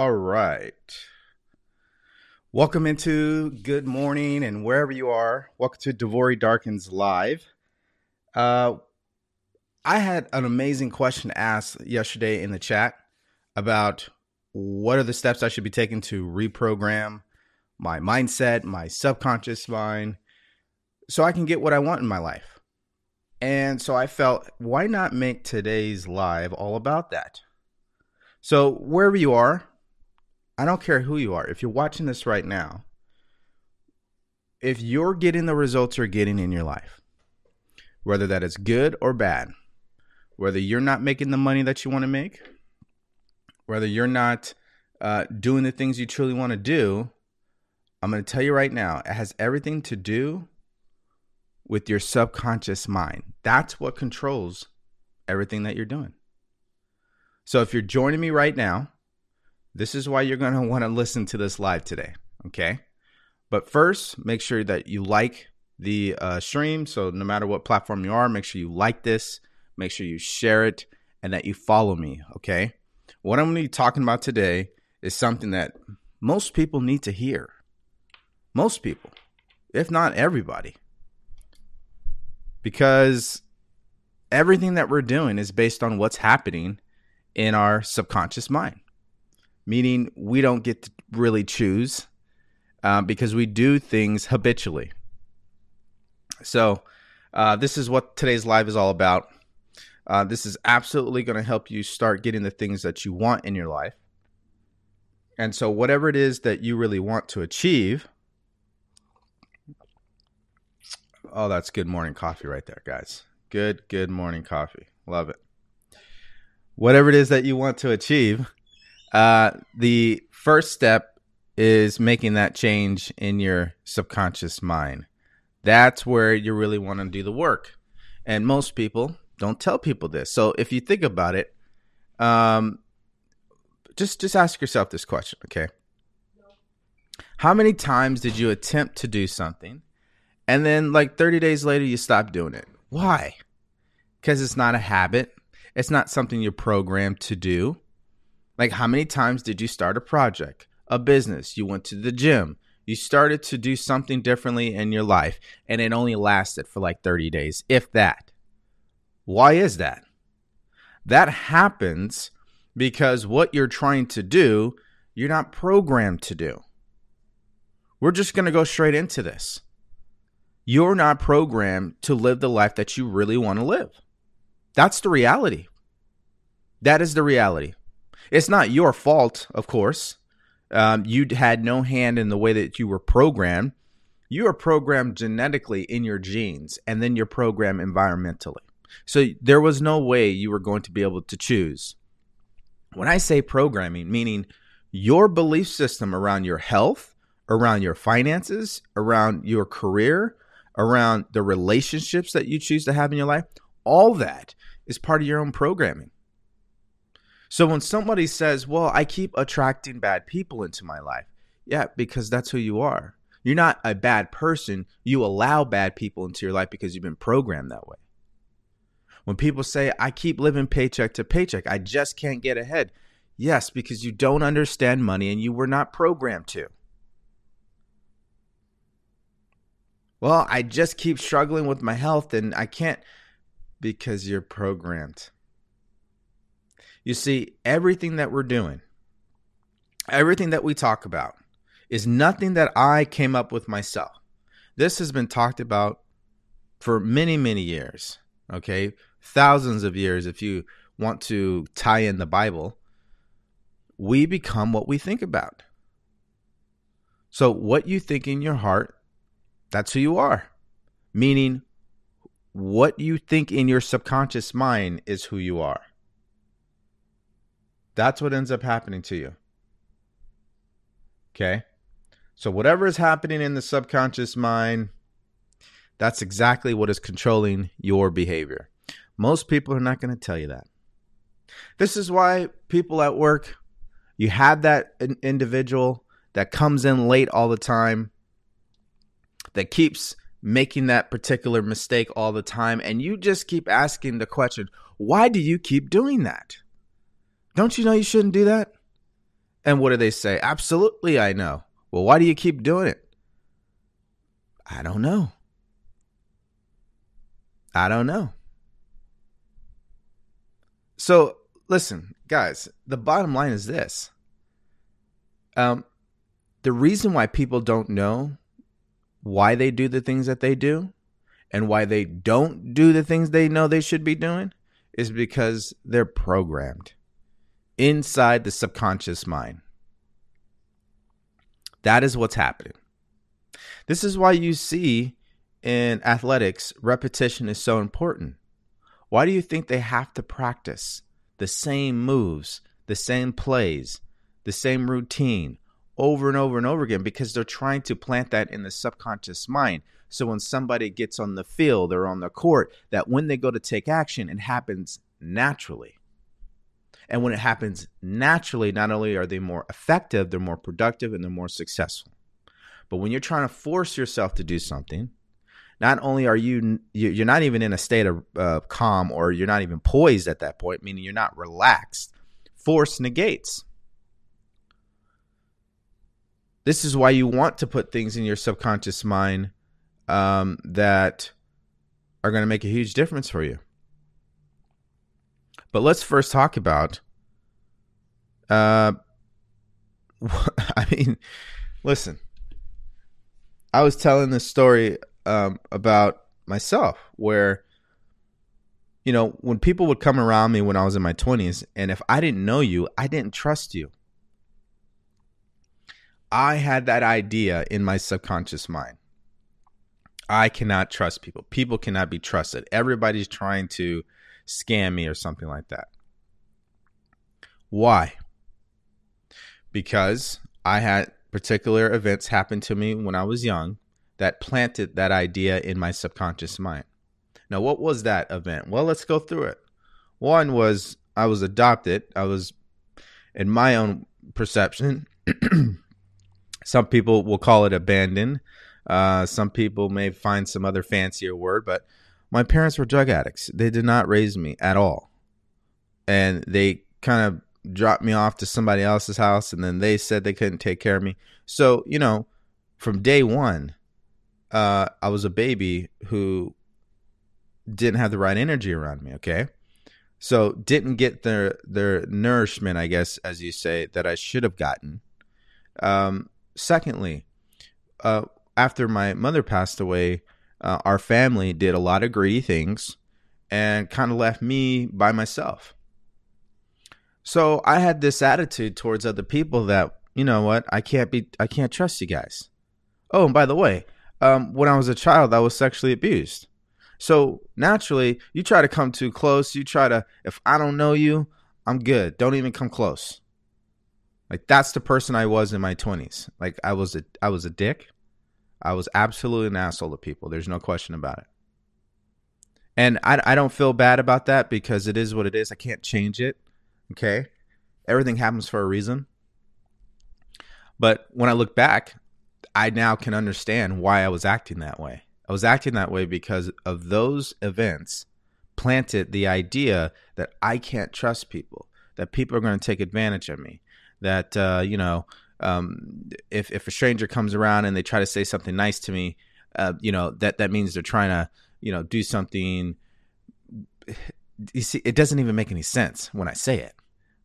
All right. Welcome into good morning and wherever you are. Welcome to DeVory Darkins Live. Uh, I had an amazing question asked yesterday in the chat about what are the steps I should be taking to reprogram my mindset, my subconscious mind, so I can get what I want in my life. And so I felt, why not make today's live all about that? So, wherever you are, I don't care who you are. If you're watching this right now, if you're getting the results you're getting in your life, whether that is good or bad, whether you're not making the money that you want to make, whether you're not uh, doing the things you truly want to do, I'm going to tell you right now, it has everything to do with your subconscious mind. That's what controls everything that you're doing. So if you're joining me right now, this is why you're going to want to listen to this live today. Okay. But first, make sure that you like the uh, stream. So, no matter what platform you are, make sure you like this, make sure you share it, and that you follow me. Okay. What I'm going to be talking about today is something that most people need to hear. Most people, if not everybody. Because everything that we're doing is based on what's happening in our subconscious mind meaning we don't get to really choose uh, because we do things habitually. So, uh, this is what today's live is all about. Uh, this is absolutely going to help you start getting the things that you want in your life. And so, whatever it is that you really want to achieve, oh, that's good morning coffee right there, guys. Good, good morning coffee. Love it. Whatever it is that you want to achieve, uh, the first step is making that change in your subconscious mind. That's where you really want to do the work. And most people don't tell people this. So if you think about it, um, just just ask yourself this question, okay? How many times did you attempt to do something and then like 30 days later you stop doing it? Why? Because it's not a habit. It's not something you're programmed to do. Like, how many times did you start a project, a business? You went to the gym. You started to do something differently in your life, and it only lasted for like 30 days, if that. Why is that? That happens because what you're trying to do, you're not programmed to do. We're just going to go straight into this. You're not programmed to live the life that you really want to live. That's the reality. That is the reality. It's not your fault, of course. Um, you had no hand in the way that you were programmed. You are programmed genetically in your genes, and then you're programmed environmentally. So there was no way you were going to be able to choose. When I say programming, meaning your belief system around your health, around your finances, around your career, around the relationships that you choose to have in your life, all that is part of your own programming. So when somebody says, "Well, I keep attracting bad people into my life." Yeah, because that's who you are. You're not a bad person. You allow bad people into your life because you've been programmed that way. When people say, "I keep living paycheck to paycheck. I just can't get ahead." Yes, because you don't understand money and you were not programmed to. Well, I just keep struggling with my health and I can't because you're programmed. You see, everything that we're doing, everything that we talk about, is nothing that I came up with myself. This has been talked about for many, many years, okay? Thousands of years, if you want to tie in the Bible. We become what we think about. So, what you think in your heart, that's who you are. Meaning, what you think in your subconscious mind is who you are. That's what ends up happening to you. Okay? So, whatever is happening in the subconscious mind, that's exactly what is controlling your behavior. Most people are not going to tell you that. This is why people at work, you have that individual that comes in late all the time, that keeps making that particular mistake all the time, and you just keep asking the question, why do you keep doing that? Don't you know you shouldn't do that? And what do they say? Absolutely, I know. Well, why do you keep doing it? I don't know. I don't know. So, listen, guys, the bottom line is this. Um, the reason why people don't know why they do the things that they do and why they don't do the things they know they should be doing is because they're programmed inside the subconscious mind. That is what's happening. This is why you see in athletics, repetition is so important. Why do you think they have to practice the same moves, the same plays, the same routine over and over and over again? Because they're trying to plant that in the subconscious mind. So when somebody gets on the field or on the court, that when they go to take action, it happens naturally. And when it happens naturally, not only are they more effective, they're more productive and they're more successful. But when you're trying to force yourself to do something, not only are you you're not even in a state of uh, calm or you're not even poised at that point, meaning you're not relaxed. Force negates. This is why you want to put things in your subconscious mind um, that are going to make a huge difference for you. But let's first talk about. Uh, I mean, listen. I was telling this story um, about myself where, you know, when people would come around me when I was in my 20s, and if I didn't know you, I didn't trust you. I had that idea in my subconscious mind. I cannot trust people. People cannot be trusted. Everybody's trying to scam me or something like that. Why? Because I had particular events happen to me when I was young that planted that idea in my subconscious mind. Now, what was that event? Well, let's go through it. One was I was adopted. I was, in my own perception, some people will call it abandoned. Uh, some people may find some other fancier word, but my parents were drug addicts. They did not raise me at all. And they kind of dropped me off to somebody else's house and then they said they couldn't take care of me. So, you know, from day one, uh, I was a baby who didn't have the right energy around me, okay? So didn't get their the nourishment, I guess, as you say, that I should have gotten. Um, secondly, uh, after my mother passed away, uh, our family did a lot of greedy things and kind of left me by myself. So I had this attitude towards other people that, you know what, I can't be, I can't trust you guys. Oh, and by the way, um, when I was a child, I was sexually abused. So naturally, you try to come too close. You try to, if I don't know you, I'm good. Don't even come close. Like that's the person I was in my 20s. Like I was a, I was a dick. I was absolutely an asshole to people. There's no question about it. And I, I don't feel bad about that because it is what it is. I can't change it. Okay. Everything happens for a reason. But when I look back, I now can understand why I was acting that way. I was acting that way because of those events planted the idea that I can't trust people, that people are going to take advantage of me, that, uh, you know, um, if if a stranger comes around and they try to say something nice to me, uh, you know that that means they're trying to you know do something. You see, it doesn't even make any sense when I say it,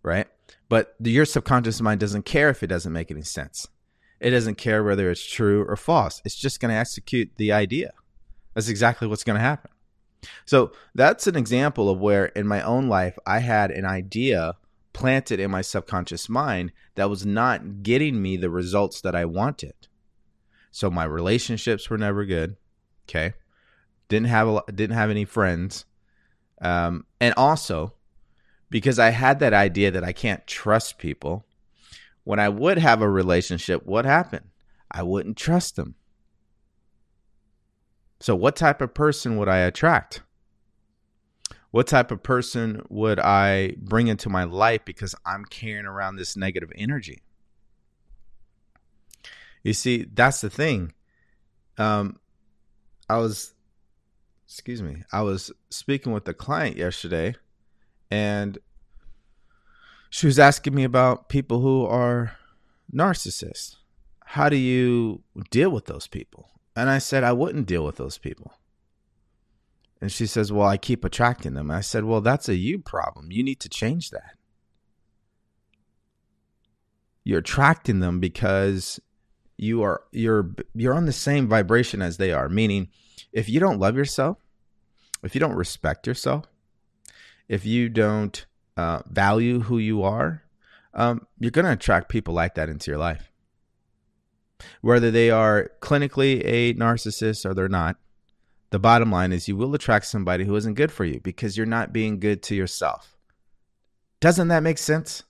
right? But the, your subconscious mind doesn't care if it doesn't make any sense. It doesn't care whether it's true or false. It's just going to execute the idea. That's exactly what's going to happen. So that's an example of where in my own life I had an idea planted in my subconscious mind that was not getting me the results that I wanted. So my relationships were never good. Okay, didn't have a didn't have any friends, um, and also because I had that idea that I can't trust people. When I would have a relationship, what happened? I wouldn't trust them. So, what type of person would I attract? What type of person would I bring into my life because I'm carrying around this negative energy? You see, that's the thing. Um, I was, excuse me, I was speaking with a client yesterday, and she was asking me about people who are narcissists. How do you deal with those people? And I said, I wouldn't deal with those people. And she says, Well, I keep attracting them. I said, Well, that's a you problem. You need to change that. You're attracting them because you are you're you're on the same vibration as they are. Meaning, if you don't love yourself, if you don't respect yourself, if you don't uh, value who you are, um, you're going to attract people like that into your life. Whether they are clinically a narcissist or they're not, the bottom line is you will attract somebody who isn't good for you because you're not being good to yourself. Doesn't that make sense?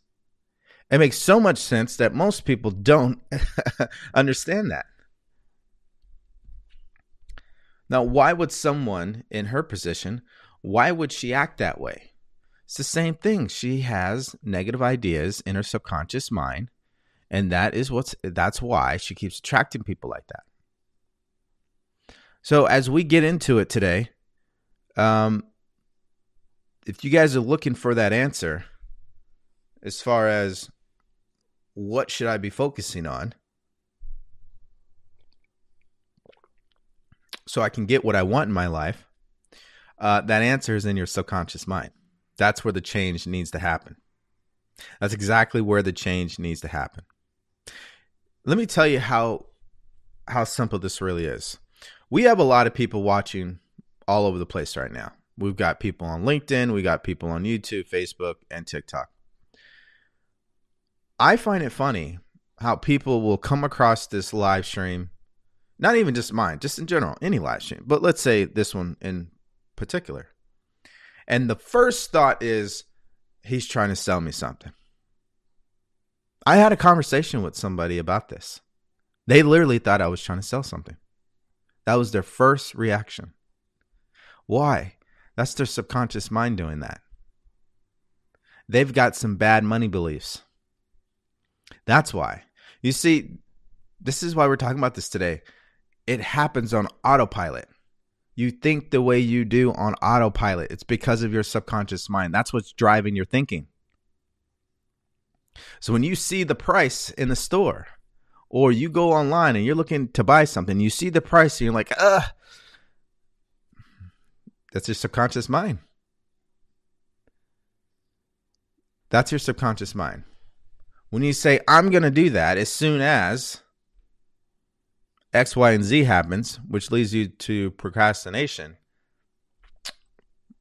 It makes so much sense that most people don't understand that. Now, why would someone in her position, why would she act that way? It's the same thing. She has negative ideas in her subconscious mind, and that is what's that's why she keeps attracting people like that. So as we get into it today, um, if you guys are looking for that answer, as far as what should I be focusing on, so I can get what I want in my life, uh, that answer is in your subconscious mind. That's where the change needs to happen. That's exactly where the change needs to happen. Let me tell you how how simple this really is. We have a lot of people watching all over the place right now. We've got people on LinkedIn, we got people on YouTube, Facebook, and TikTok. I find it funny how people will come across this live stream, not even just mine, just in general, any live stream, but let's say this one in particular. And the first thought is, he's trying to sell me something. I had a conversation with somebody about this. They literally thought I was trying to sell something. That was their first reaction. Why? That's their subconscious mind doing that. They've got some bad money beliefs. That's why. You see, this is why we're talking about this today. It happens on autopilot. You think the way you do on autopilot. It's because of your subconscious mind. That's what's driving your thinking. So when you see the price in the store, or you go online and you're looking to buy something, you see the price and you're like, ugh. That's your subconscious mind. That's your subconscious mind. When you say, I'm going to do that as soon as X, Y, and Z happens, which leads you to procrastination,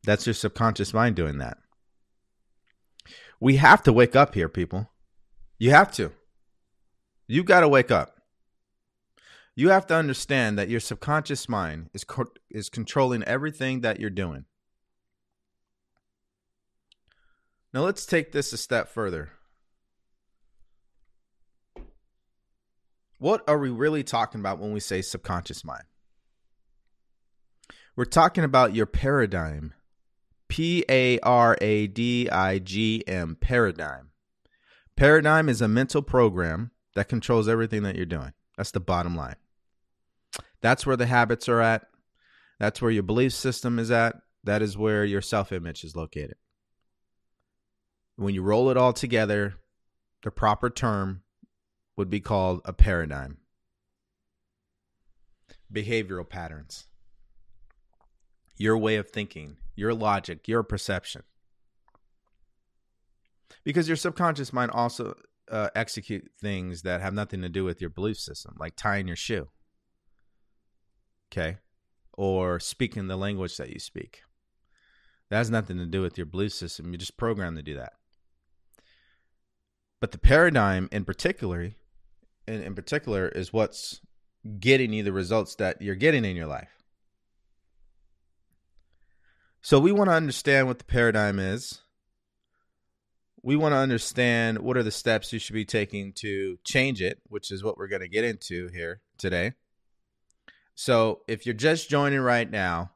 that's your subconscious mind doing that. We have to wake up here, people. You have to. You got to wake up. You have to understand that your subconscious mind is co- is controlling everything that you're doing. Now let's take this a step further. What are we really talking about when we say subconscious mind? We're talking about your paradigm. P A R A D I G M, paradigm. Paradigm is a mental program that controls everything that you're doing. That's the bottom line. That's where the habits are at. That's where your belief system is at. That is where your self image is located. When you roll it all together, the proper term would be called a paradigm. Behavioral patterns. Your way of thinking, your logic, your perception. Because your subconscious mind also uh, execute things that have nothing to do with your belief system, like tying your shoe. Okay. Or speaking the language that you speak. That has nothing to do with your belief system. You're just programmed to do that. But the paradigm in particular, in, in particular, is what's getting you the results that you're getting in your life. So we want to understand what the paradigm is we want to understand what are the steps you should be taking to change it, which is what we're going to get into here today. So, if you're just joining right now,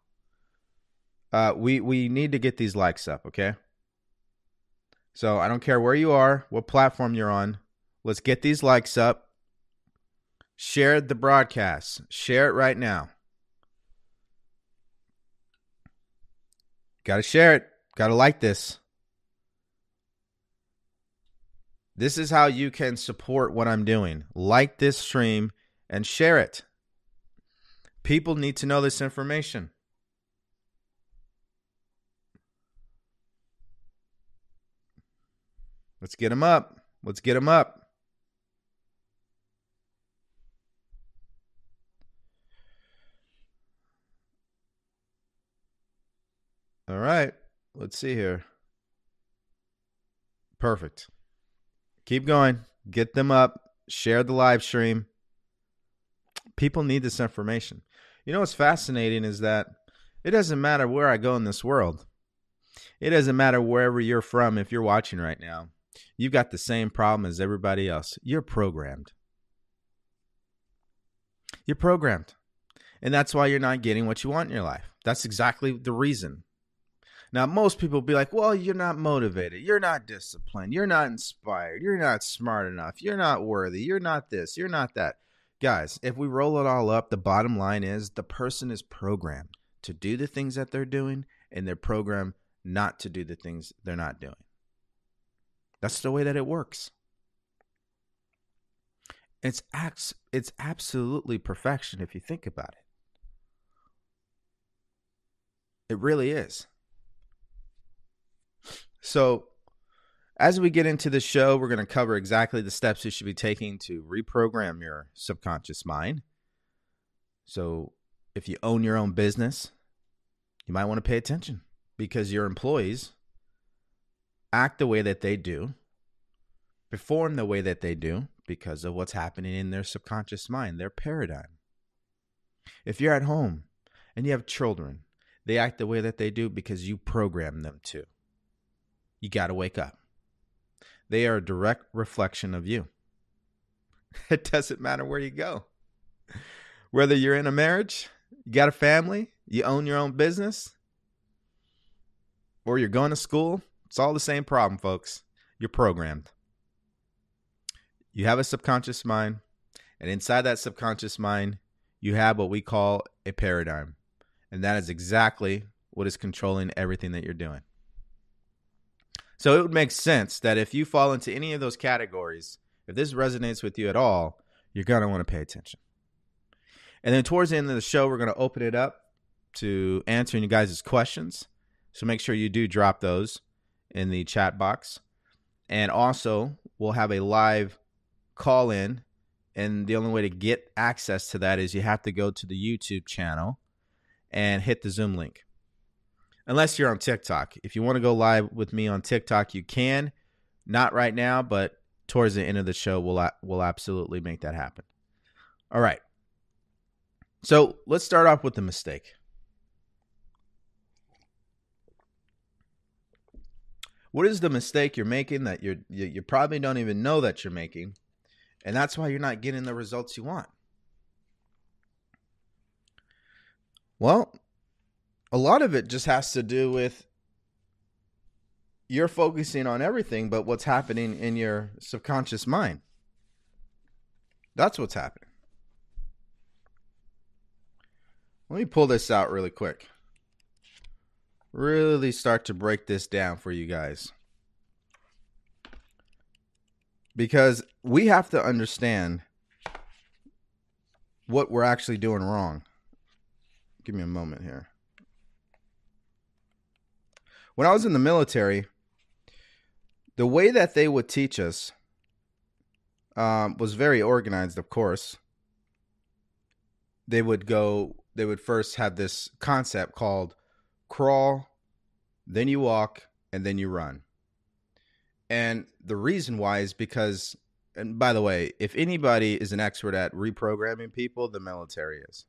uh, we we need to get these likes up, okay? So I don't care where you are, what platform you're on. Let's get these likes up. Share the broadcast. Share it right now. Got to share it. Got to like this. This is how you can support what I'm doing. Like this stream and share it. People need to know this information. Let's get them up. Let's get them up. All right. Let's see here. Perfect. Keep going. Get them up. Share the live stream. People need this information. You know what's fascinating is that it doesn't matter where I go in this world. It doesn't matter wherever you're from if you're watching right now. You've got the same problem as everybody else. You're programmed. You're programmed. And that's why you're not getting what you want in your life. That's exactly the reason. Now, most people be like, well, you're not motivated. You're not disciplined. You're not inspired. You're not smart enough. You're not worthy. You're not this. You're not that. Guys, if we roll it all up, the bottom line is the person is programmed to do the things that they're doing, and they're programmed not to do the things they're not doing. That's the way that it works. It's acts it's absolutely perfection if you think about it. It really is. So, as we get into the show, we're going to cover exactly the steps you should be taking to reprogram your subconscious mind. So, if you own your own business, you might want to pay attention because your employees act the way that they do, perform the way that they do because of what's happening in their subconscious mind, their paradigm. If you're at home and you have children, they act the way that they do because you program them to you got to wake up. They are a direct reflection of you. It doesn't matter where you go. Whether you're in a marriage, you got a family, you own your own business, or you're going to school, it's all the same problem, folks. You're programmed. You have a subconscious mind, and inside that subconscious mind, you have what we call a paradigm. And that is exactly what is controlling everything that you're doing. So it would make sense that if you fall into any of those categories, if this resonates with you at all, you're going to want to pay attention. And then towards the end of the show, we're going to open it up to answering you guys' questions. So make sure you do drop those in the chat box. And also, we'll have a live call in. And the only way to get access to that is you have to go to the YouTube channel and hit the Zoom link unless you're on TikTok. If you want to go live with me on TikTok, you can. Not right now, but towards the end of the show, we'll we'll absolutely make that happen. All right. So let's start off with the mistake. What is the mistake you're making that you're you, you probably don't even know that you're making, and that's why you're not getting the results you want? Well, a lot of it just has to do with you're focusing on everything but what's happening in your subconscious mind. That's what's happening. Let me pull this out really quick. Really start to break this down for you guys. Because we have to understand what we're actually doing wrong. Give me a moment here when I was in the military, the way that they would teach us um, was very organized, of course. They would go, they would first have this concept called crawl, then you walk, and then you run. And the reason why is because, and by the way, if anybody is an expert at reprogramming people, the military is.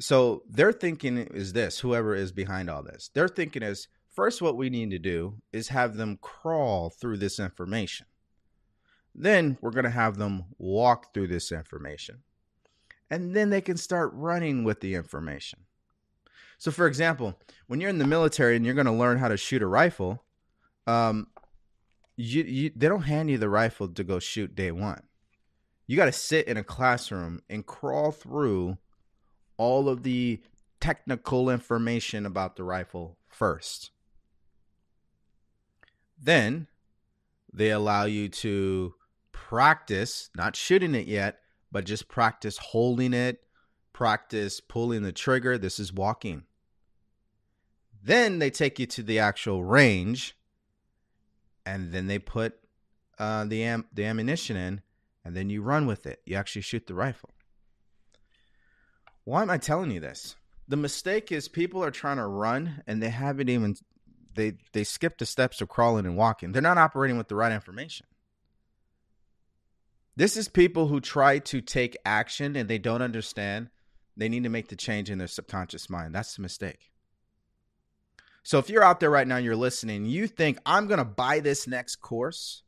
So their thinking is this whoever is behind all this, their thinking is First, what we need to do is have them crawl through this information. Then we're going to have them walk through this information. And then they can start running with the information. So, for example, when you're in the military and you're going to learn how to shoot a rifle, um, you, you they don't hand you the rifle to go shoot day one. You got to sit in a classroom and crawl through all of the technical information about the rifle first. Then They allow you to practice, not shooting it yet, but just practice holding it, practice pulling the trigger. This is walking. Then they take you to the actual range, and then they put uh, the am- the ammunition in, and then you run with it. You actually shoot the rifle. Why am I telling you this? The mistake is people are trying to run and they haven't even they they skip the steps of crawling and walking. They're not operating with the right information. This is people who try to take action and they don't understand they need to make the change in their subconscious mind. That's the mistake. So if you're out there right now and you're listening, you think I'm going to buy this next course,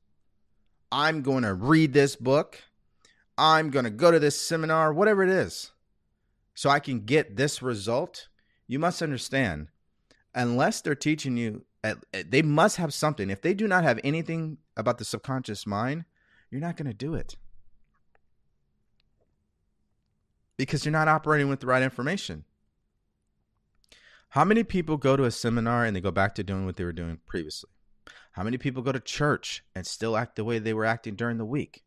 I'm going to read this book, I'm going to go to this seminar, whatever it is, so I can get this result, you must understand unless they're teaching you eh, they must have something. If they do not have anything about the subconscious mind, you're not going to do it. Because you're not operating with the right information. How many people go to a seminar and they go back to doing what they were doing previously? How many people go to church and still act the way they were acting during the week?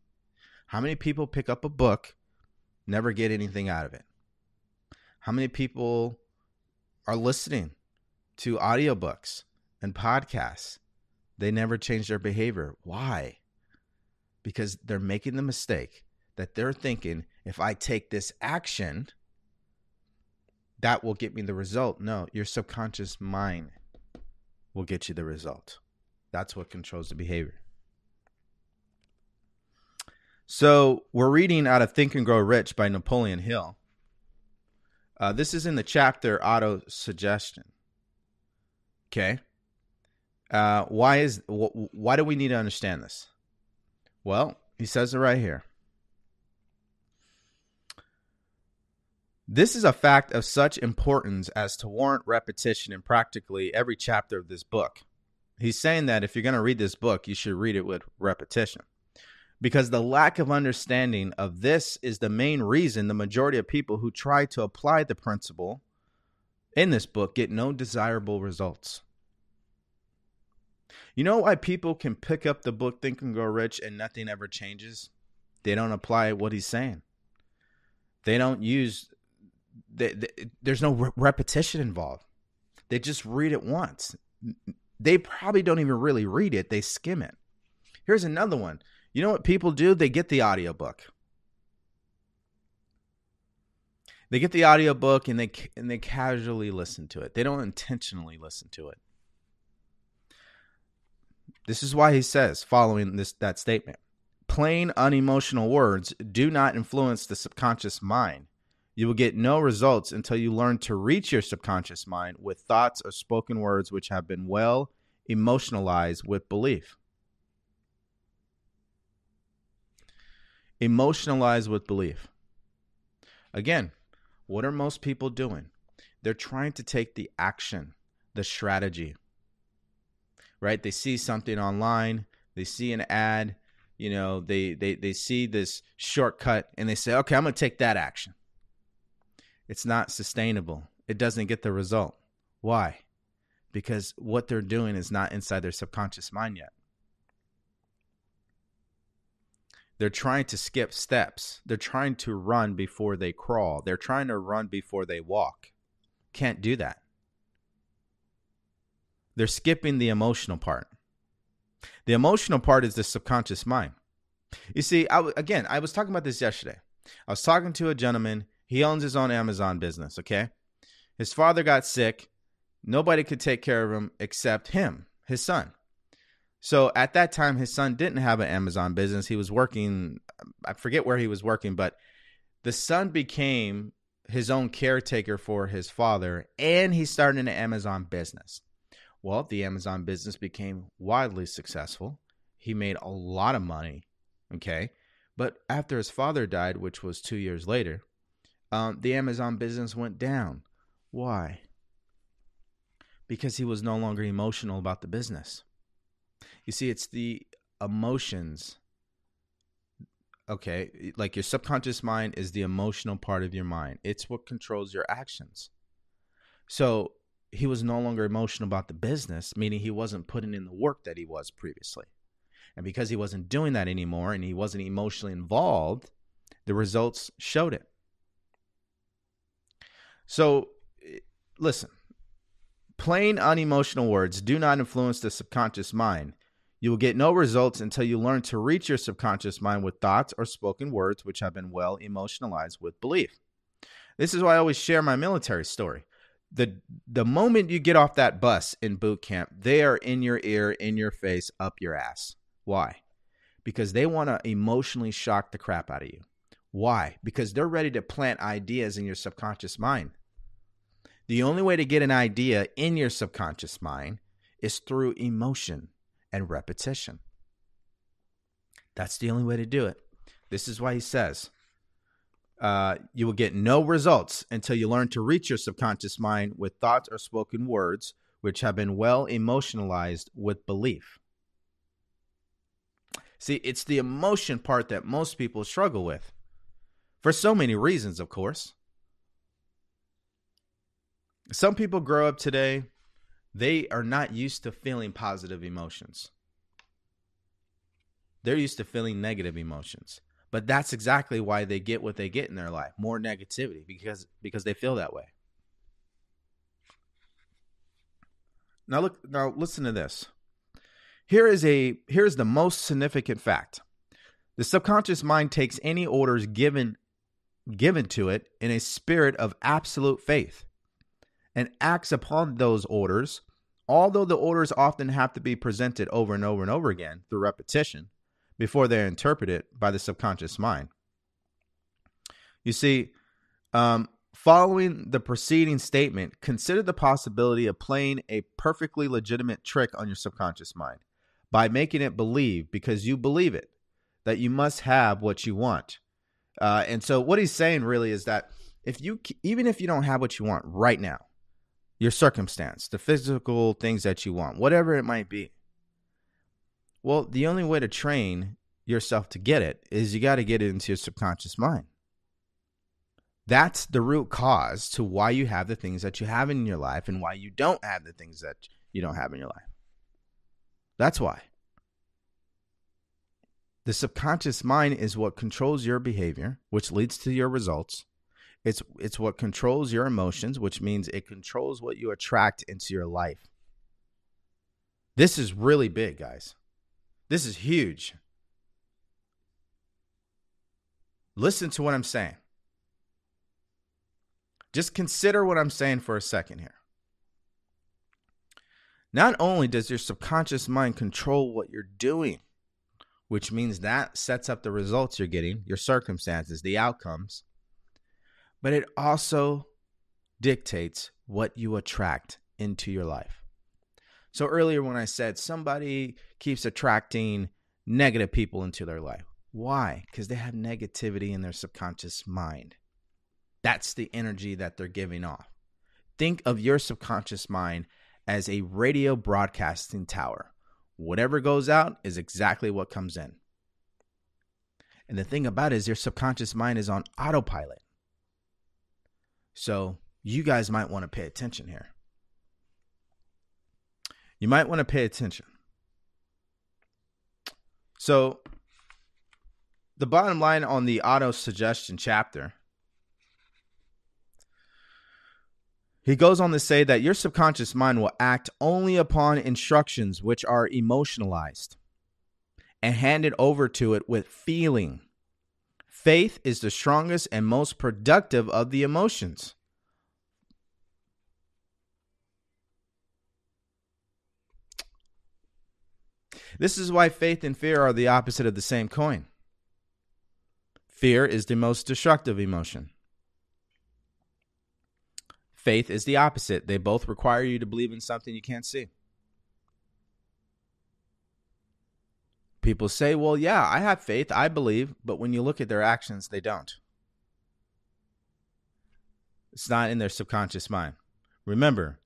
How many people pick up a book, never get anything out of it? How many people are listening to audiobooks and podcasts? They never change their behavior. Why? Because they're making the mistake that they're thinking if I take this action, that will get me the result. No, your subconscious mind will get you the result. That's what controls the behavior. So, we're reading out of Think and Grow Rich by Napoleon Hill. Uh, this is in the chapter Auto Suggestion. Okay. Uh, why is wh- why do we need to understand this? Well, he says it right here. This is a fact of such importance as to warrant repetition in practically every chapter of this book. He's saying that if you're going to read this book, you should read it with repetition. Because the lack of understanding of this is the main reason the majority of people who try to apply the principle in this book get no desirable results. You know why people can pick up the book Think and Grow Rich and nothing ever changes? They don't apply what he's saying. They don't use they, they, there's no re- repetition involved. They just read it once. They probably don't even really read it, they skim it. Here's another one. You know what people do? They get the audiobook. They get the audiobook and they and they casually listen to it. They don't intentionally listen to it. This is why he says following this that statement. Plain unemotional words do not influence the subconscious mind you will get no results until you learn to reach your subconscious mind with thoughts or spoken words which have been well emotionalized with belief. Emotionalized with belief. Again, what are most people doing? They're trying to take the action, the strategy, right? They see something online, they see an ad, you know, they they they see this shortcut and they say, "Okay, I'm going to take that action." it's not sustainable. It doesn't get the result. Why? Because what they're doing is not inside their subconscious mind yet. They're trying to skip steps. They're trying to run before they crawl. They're trying to run before they walk. Can't do that. They're skipping the emotional part. The emotional part is the subconscious mind. You see, I, again, I was talking about this yesterday. I was talking to a gentleman he owns his own Amazon business, okay? His father got sick. Nobody could take care of him except him, his son. So at that time, his son didn't have an Amazon business. He was working, I forget where he was working, but the son became his own caretaker for his father and he started an Amazon business. Well, the Amazon business became wildly successful. He made a lot of money, okay? But after his father died, which was two years later, um, the Amazon business went down. Why? Because he was no longer emotional about the business. You see, it's the emotions. Okay, like your subconscious mind is the emotional part of your mind, it's what controls your actions. So he was no longer emotional about the business, meaning he wasn't putting in the work that he was previously. And because he wasn't doing that anymore and he wasn't emotionally involved, the results showed it. So, listen, plain unemotional words do not influence the subconscious mind. You will get no results until you learn to reach your subconscious mind with thoughts or spoken words which have been well emotionalized with belief. This is why I always share my military story. The the moment you get off that bus in boot camp, they are in your ear, in your face, up your ass. Why? Because they want to emotionally shock the crap out of you. Why? Because they're ready to plant ideas in your subconscious mind. The only way to get an idea in your subconscious mind is through emotion and repetition. That's the only way to do it. This is why he says, uh, you will get no results until you learn to reach your subconscious mind with thoughts or spoken words which have been well emotionalized with belief. See, it's the emotion part that most people struggle with for so many reasons, of course. Some people grow up today they are not used to feeling positive emotions. They're used to feeling negative emotions. But that's exactly why they get what they get in their life, more negativity because because they feel that way. Now look now listen to this. Here is a here is the most significant fact. The subconscious mind takes any orders given given to it in a spirit of absolute faith and acts upon those orders, although the orders often have to be presented over and over and over again through repetition before they're interpreted by the subconscious mind. You see, um, following the preceding statement, consider the possibility of playing a perfectly legitimate trick on your subconscious mind by making it believe, because you believe it, that you must have what you want. Uh, and so, what he's saying really is that if you, even if you don't have what you want right now, your circumstance, the physical things that you want, whatever it might be. Well, the only way to train yourself to get it is you got to get it into your subconscious mind. That's the root cause to why you have the things that you have in your life and why you don't have the things that you don't have in your life. That's why. The subconscious mind is what controls your behavior, which leads to your results, it's it's what controls your emotions, which means it controls what you attract into your life. This is really big, guys. This is huge. Listen to what I'm saying. Just consider what I'm saying for a second here. Not only does your subconscious mind control what you're doing, which means that sets up the results you're getting, your circumstances, the outcomes, but it also dictates what you attract into your life. So earlier when I said somebody keeps attracting negative people into their life. Why? Because they have negativity in their subconscious mind. That's the energy that they're giving off. Think of your subconscious mind as a radio broadcasting tower. Whatever goes out is exactly what comes in. And the thing about it is your subconscious mind is on autopilot. So you guys might want to pay attention here. You might want to pay attention. So, the bottom line on the auto suggestion chapter, he goes on to say that your subconscious mind will act only upon instructions which are emotionalized and handed over to it with feeling. Faith is the strongest and most productive of the emotions. This is why faith and fear are the opposite of the same coin. Fear is the most destructive emotion. Faith is the opposite. They both require you to believe in something you can't see. People say, well, yeah, I have faith, I believe, but when you look at their actions, they don't. It's not in their subconscious mind. Remember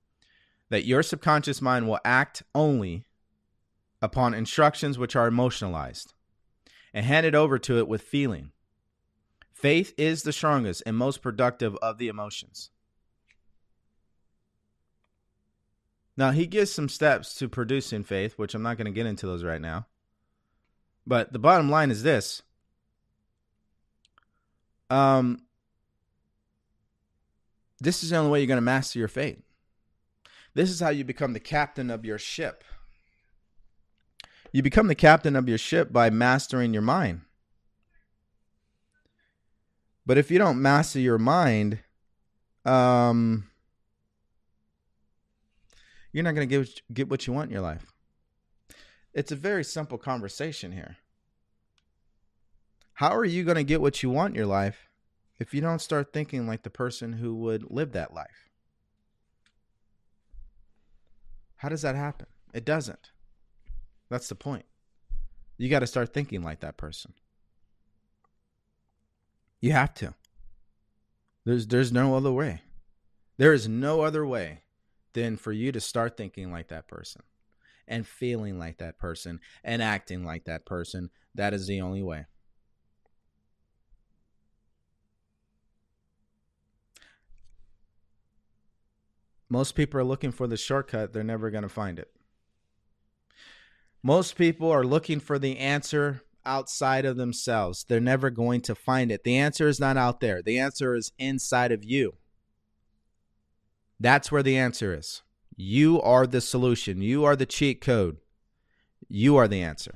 that your subconscious mind will act only upon instructions which are emotionalized and handed over to it with feeling. Faith is the strongest and most productive of the emotions. Now, he gives some steps to producing faith, which I'm not going to get into those right now. But the bottom line is this. Um this is the only way you're going to master your fate. This is how you become the captain of your ship. You become the captain of your ship by mastering your mind. But if you don't master your mind, um, you're not going to get get what you want in your life. It's a very simple conversation here. How are you going to get what you want in your life if you don't start thinking like the person who would live that life? How does that happen? It doesn't. That's the point. You got to start thinking like that person. You have to. There's there's no other way. There is no other way than for you to start thinking like that person and feeling like that person and acting like that person. That is the only way. Most people are looking for the shortcut, they're never going to find it. Most people are looking for the answer outside of themselves. They're never going to find it. The answer is not out there, the answer is inside of you. That's where the answer is. You are the solution. You are the cheat code. You are the answer.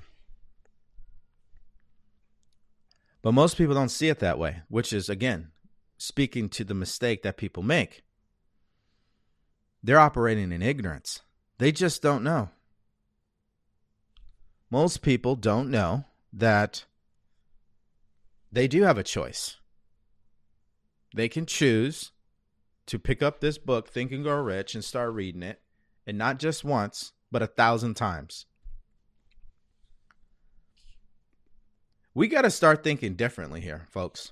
But most people don't see it that way, which is, again, speaking to the mistake that people make. They're operating in ignorance. They just don't know. Most people don't know that they do have a choice. They can choose to pick up this book, Think and Grow Rich, and start reading it, and not just once, but a thousand times. We got to start thinking differently here, folks.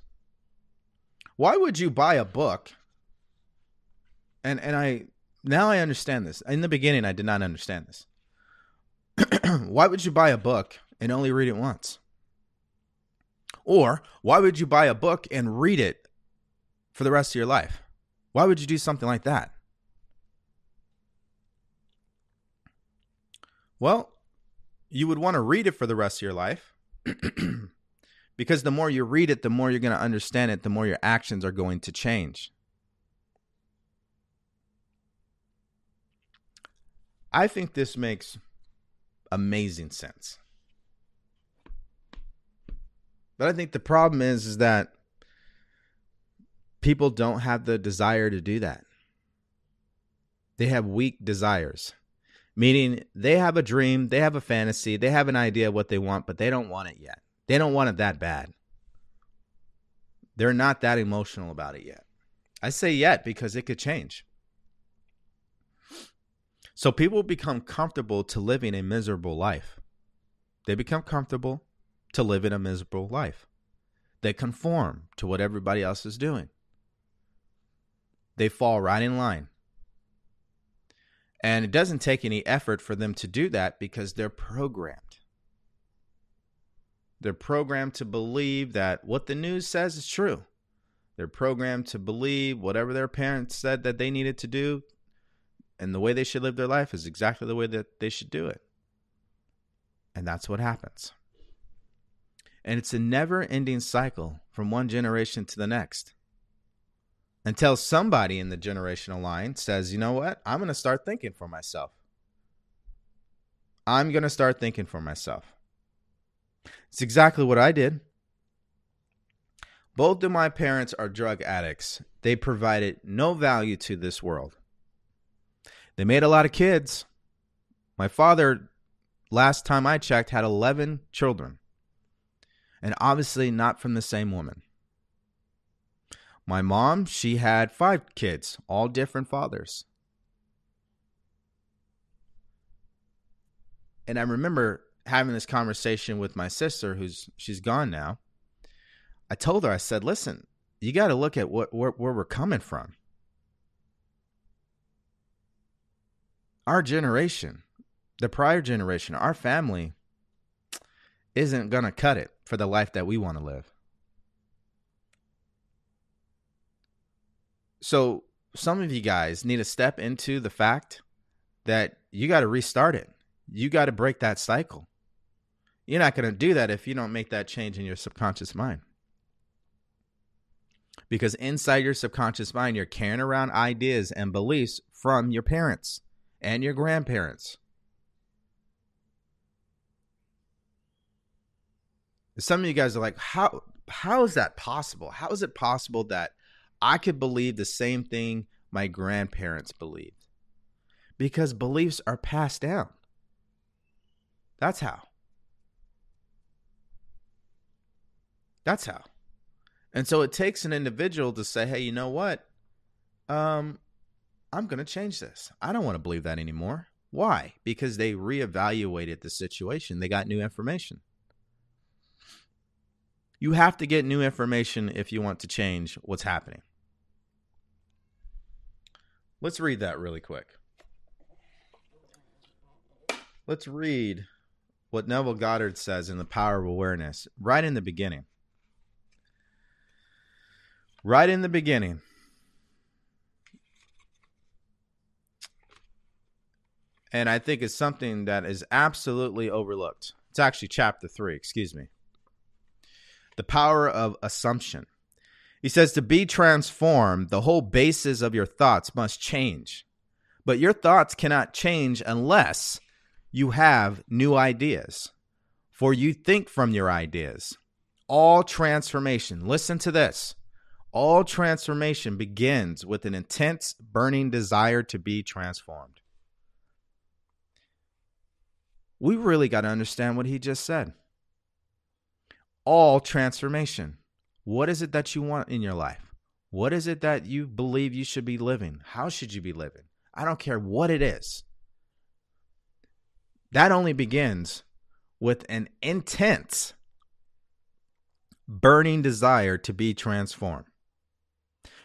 Why would you buy a book? And and I now I understand this. In the beginning I did not understand this. Why would you buy a book and only read it once? Or why would you buy a book and read it for the rest of your life? Why would you do something like that? Well, you would want to read it for the rest of your life because the more you read it, the more you're going to understand it, the more your actions are going to change. I think this makes amazing sense. But I think the problem is is that people don't have the desire to do that. They have weak desires. Meaning they have a dream, they have a fantasy, they have an idea of what they want, but they don't want it yet. They don't want it that bad. They're not that emotional about it yet. I say yet because it could change. So people become comfortable to living a miserable life. They become comfortable to living a miserable life. They conform to what everybody else is doing. They fall right in line. And it doesn't take any effort for them to do that because they're programmed. They're programmed to believe that what the news says is true. They're programmed to believe whatever their parents said that they needed to do, and the way they should live their life is exactly the way that they should do it. And that's what happens. And it's a never ending cycle from one generation to the next until somebody in the generational line says, you know what? I'm going to start thinking for myself. I'm going to start thinking for myself. It's exactly what I did. Both of my parents are drug addicts. They provided no value to this world. They made a lot of kids. My father, last time I checked, had 11 children, and obviously not from the same woman. My mom, she had five kids, all different fathers. And I remember having this conversation with my sister, who's she's gone now. I told her, I said, listen, you got to look at what where, where we're coming from. our generation, the prior generation, our family isn't going to cut it for the life that we want to live. So, some of you guys need to step into the fact that you got to restart it. You got to break that cycle. You're not going to do that if you don't make that change in your subconscious mind. Because inside your subconscious mind, you're carrying around ideas and beliefs from your parents and your grandparents. Some of you guys are like, how how is that possible? How is it possible that I could believe the same thing my grandparents believed? Because beliefs are passed down. That's how. That's how. And so it takes an individual to say, "Hey, you know what? Um I'm going to change this. I don't want to believe that anymore." Why? Because they reevaluated the situation. They got new information. You have to get new information if you want to change what's happening. Let's read that really quick. Let's read what Neville Goddard says in The Power of Awareness right in the beginning right in the beginning. And I think it's something that is absolutely overlooked. It's actually chapter three, excuse me. The power of assumption. He says to be transformed, the whole basis of your thoughts must change. But your thoughts cannot change unless you have new ideas. For you think from your ideas. All transformation, listen to this all transformation begins with an intense, burning desire to be transformed. We really got to understand what he just said. All transformation. What is it that you want in your life? What is it that you believe you should be living? How should you be living? I don't care what it is. That only begins with an intense, burning desire to be transformed.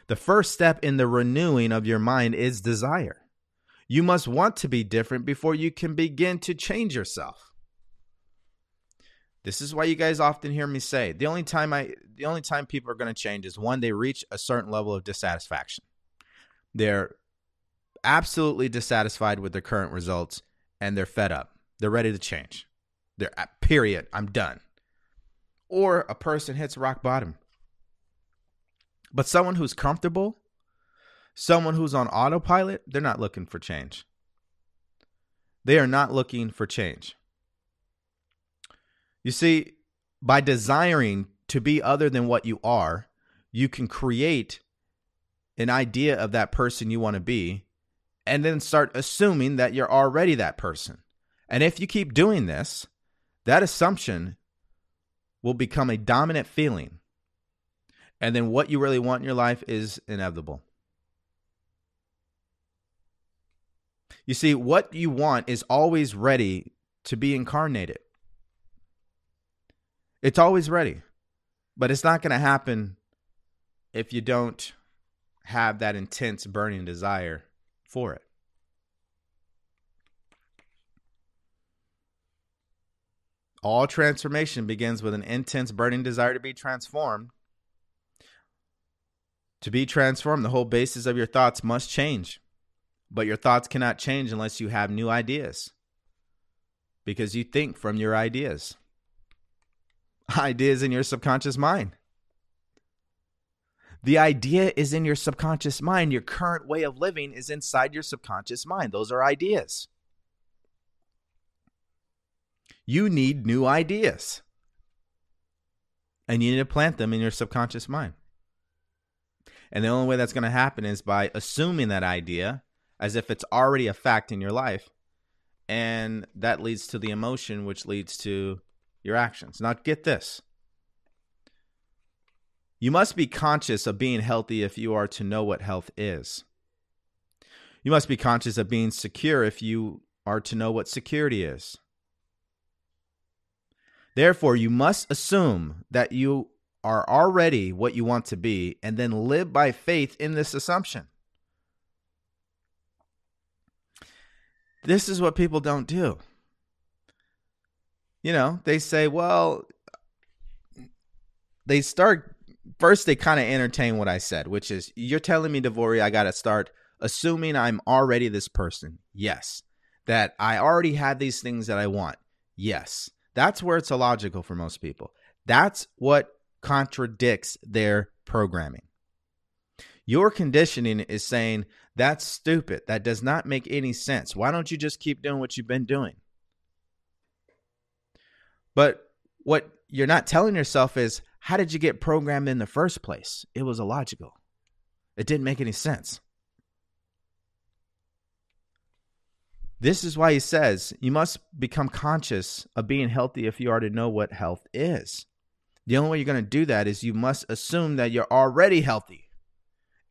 The first step in the renewing of your mind is desire. You must want to be different before you can begin to change yourself. This is why you guys often hear me say the only time I the only time people are going to change is when they reach a certain level of dissatisfaction. They're absolutely dissatisfied with their current results and they're fed up. They're ready to change. They're at period. I'm done. Or a person hits rock bottom but someone who's comfortable, someone who's on autopilot, they're not looking for change. They are not looking for change. You see, by desiring to be other than what you are, you can create an idea of that person you want to be and then start assuming that you're already that person. And if you keep doing this, that assumption will become a dominant feeling and then what you really want in your life is inevitable. You see, what you want is always ready to be incarnated. It's always ready, but it's not going to happen if you don't have that intense burning desire for it. All transformation begins with an intense burning desire to be transformed to be transformed, the whole basis of your thoughts must change. But your thoughts cannot change unless you have new ideas. Because you think from your ideas. Ideas in your subconscious mind. The idea is in your subconscious mind. Your current way of living is inside your subconscious mind. Those are ideas. You need new ideas. And you need to plant them in your subconscious mind. And the only way that's going to happen is by assuming that idea as if it's already a fact in your life. And that leads to the emotion, which leads to your actions. Now, get this you must be conscious of being healthy if you are to know what health is. You must be conscious of being secure if you are to know what security is. Therefore, you must assume that you are already what you want to be and then live by faith in this assumption. This is what people don't do. You know, they say, well, they start first, they kind of entertain what I said, which is, you're telling me, DeVory, I got to start assuming I'm already this person. Yes. That I already have these things that I want. Yes. That's where it's illogical for most people. That's what contradicts their programming. Your conditioning is saying, that's stupid. That does not make any sense. Why don't you just keep doing what you've been doing? But what you're not telling yourself is, how did you get programmed in the first place? It was illogical. It didn't make any sense. This is why he says you must become conscious of being healthy if you already know what health is. The only way you're going to do that is you must assume that you're already healthy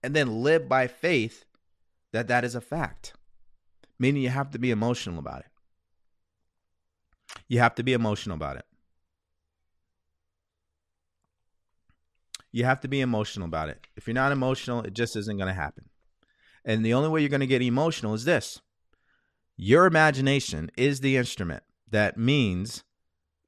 and then live by faith that that is a fact. Meaning you have to be emotional about it. You have to be emotional about it. You have to be emotional about it. If you're not emotional, it just isn't going to happen. And the only way you're going to get emotional is this your imagination is the instrument that means,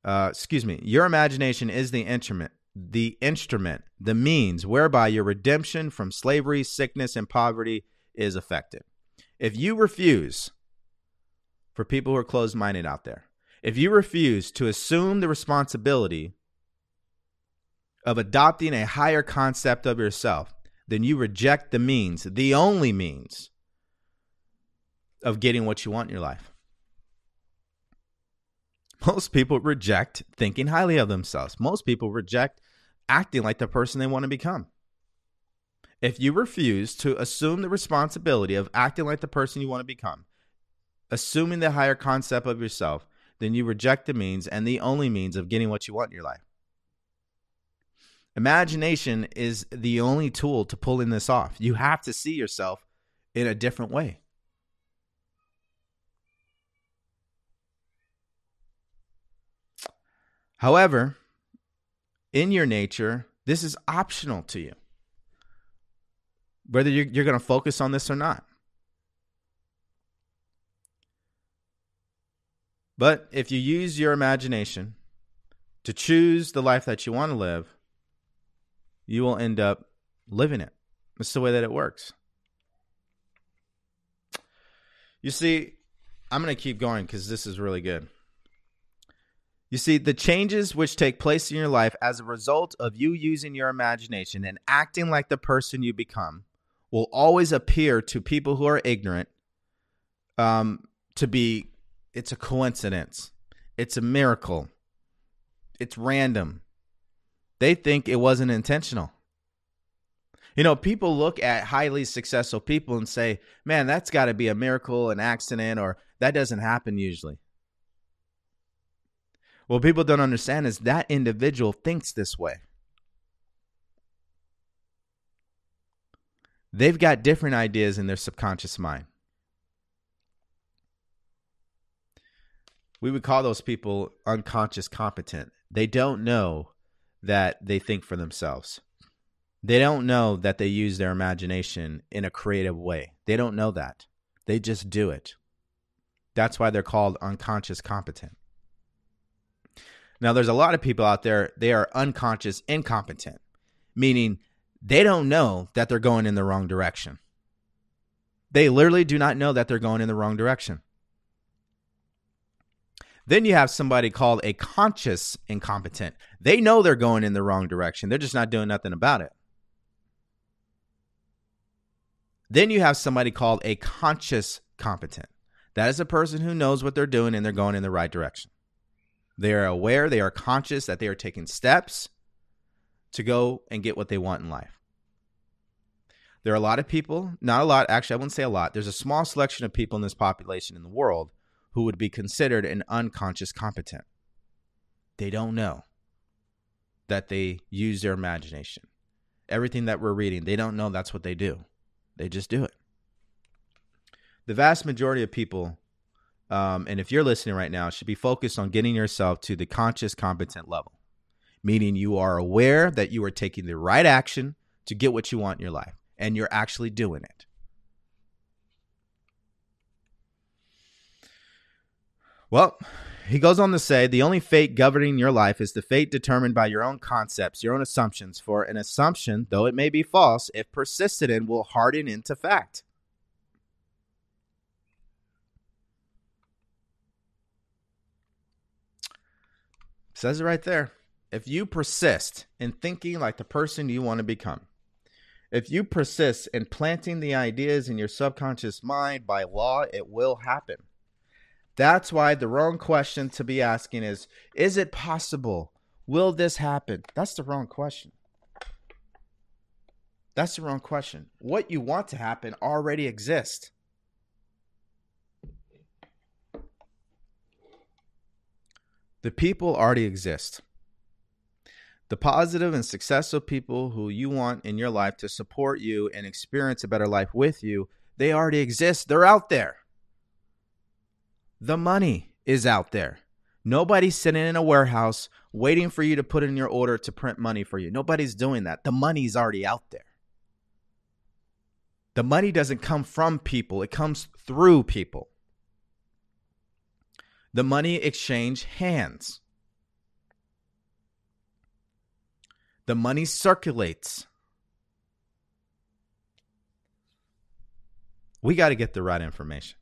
uh, excuse me, your imagination is the instrument, the instrument, the means whereby your redemption from slavery, sickness, and poverty is effected. If you refuse, for people who are closed minded out there, if you refuse to assume the responsibility of adopting a higher concept of yourself, then you reject the means, the only means of getting what you want in your life. Most people reject thinking highly of themselves. Most people reject acting like the person they want to become. If you refuse to assume the responsibility of acting like the person you want to become, assuming the higher concept of yourself, then you reject the means and the only means of getting what you want in your life. Imagination is the only tool to pulling this off. You have to see yourself in a different way. However, in your nature, this is optional to you, whether you're, you're going to focus on this or not. But if you use your imagination to choose the life that you want to live, you will end up living it. It's the way that it works. You see, I'm going to keep going because this is really good. You see, the changes which take place in your life as a result of you using your imagination and acting like the person you become will always appear to people who are ignorant um, to be it's a coincidence, it's a miracle, it's random, they think it wasn't intentional. You know, people look at highly successful people and say, man, that's got to be a miracle, an accident, or that doesn't happen usually. What people don't understand is that individual thinks this way. They've got different ideas in their subconscious mind. We would call those people unconscious competent. They don't know that they think for themselves. They don't know that they use their imagination in a creative way. They don't know that. They just do it. That's why they're called unconscious competent. Now, there's a lot of people out there, they are unconscious incompetent, meaning they don't know that they're going in the wrong direction. They literally do not know that they're going in the wrong direction. Then you have somebody called a conscious incompetent. They know they're going in the wrong direction. They're just not doing nothing about it. Then you have somebody called a conscious competent. That is a person who knows what they're doing and they're going in the right direction. They are aware, they are conscious that they are taking steps to go and get what they want in life. There are a lot of people, not a lot, actually, I wouldn't say a lot. There's a small selection of people in this population in the world who would be considered an unconscious competent. They don't know that they use their imagination. Everything that we're reading, they don't know that's what they do. They just do it. The vast majority of people, um, and if you're listening right now, should be focused on getting yourself to the conscious competent level, meaning you are aware that you are taking the right action to get what you want in your life, and you're actually doing it. Well, he goes on to say the only fate governing your life is the fate determined by your own concepts, your own assumptions. For an assumption, though it may be false, if persisted in, will harden into fact. Says it right there. If you persist in thinking like the person you want to become, if you persist in planting the ideas in your subconscious mind by law, it will happen. That's why the wrong question to be asking is Is it possible? Will this happen? That's the wrong question. That's the wrong question. What you want to happen already exists. The people already exist. The positive and successful people who you want in your life to support you and experience a better life with you, they already exist. They're out there. The money is out there. Nobody's sitting in a warehouse waiting for you to put in your order to print money for you. Nobody's doing that. The money's already out there. The money doesn't come from people, it comes through people. The money exchange hands. The money circulates. We got to get the right information.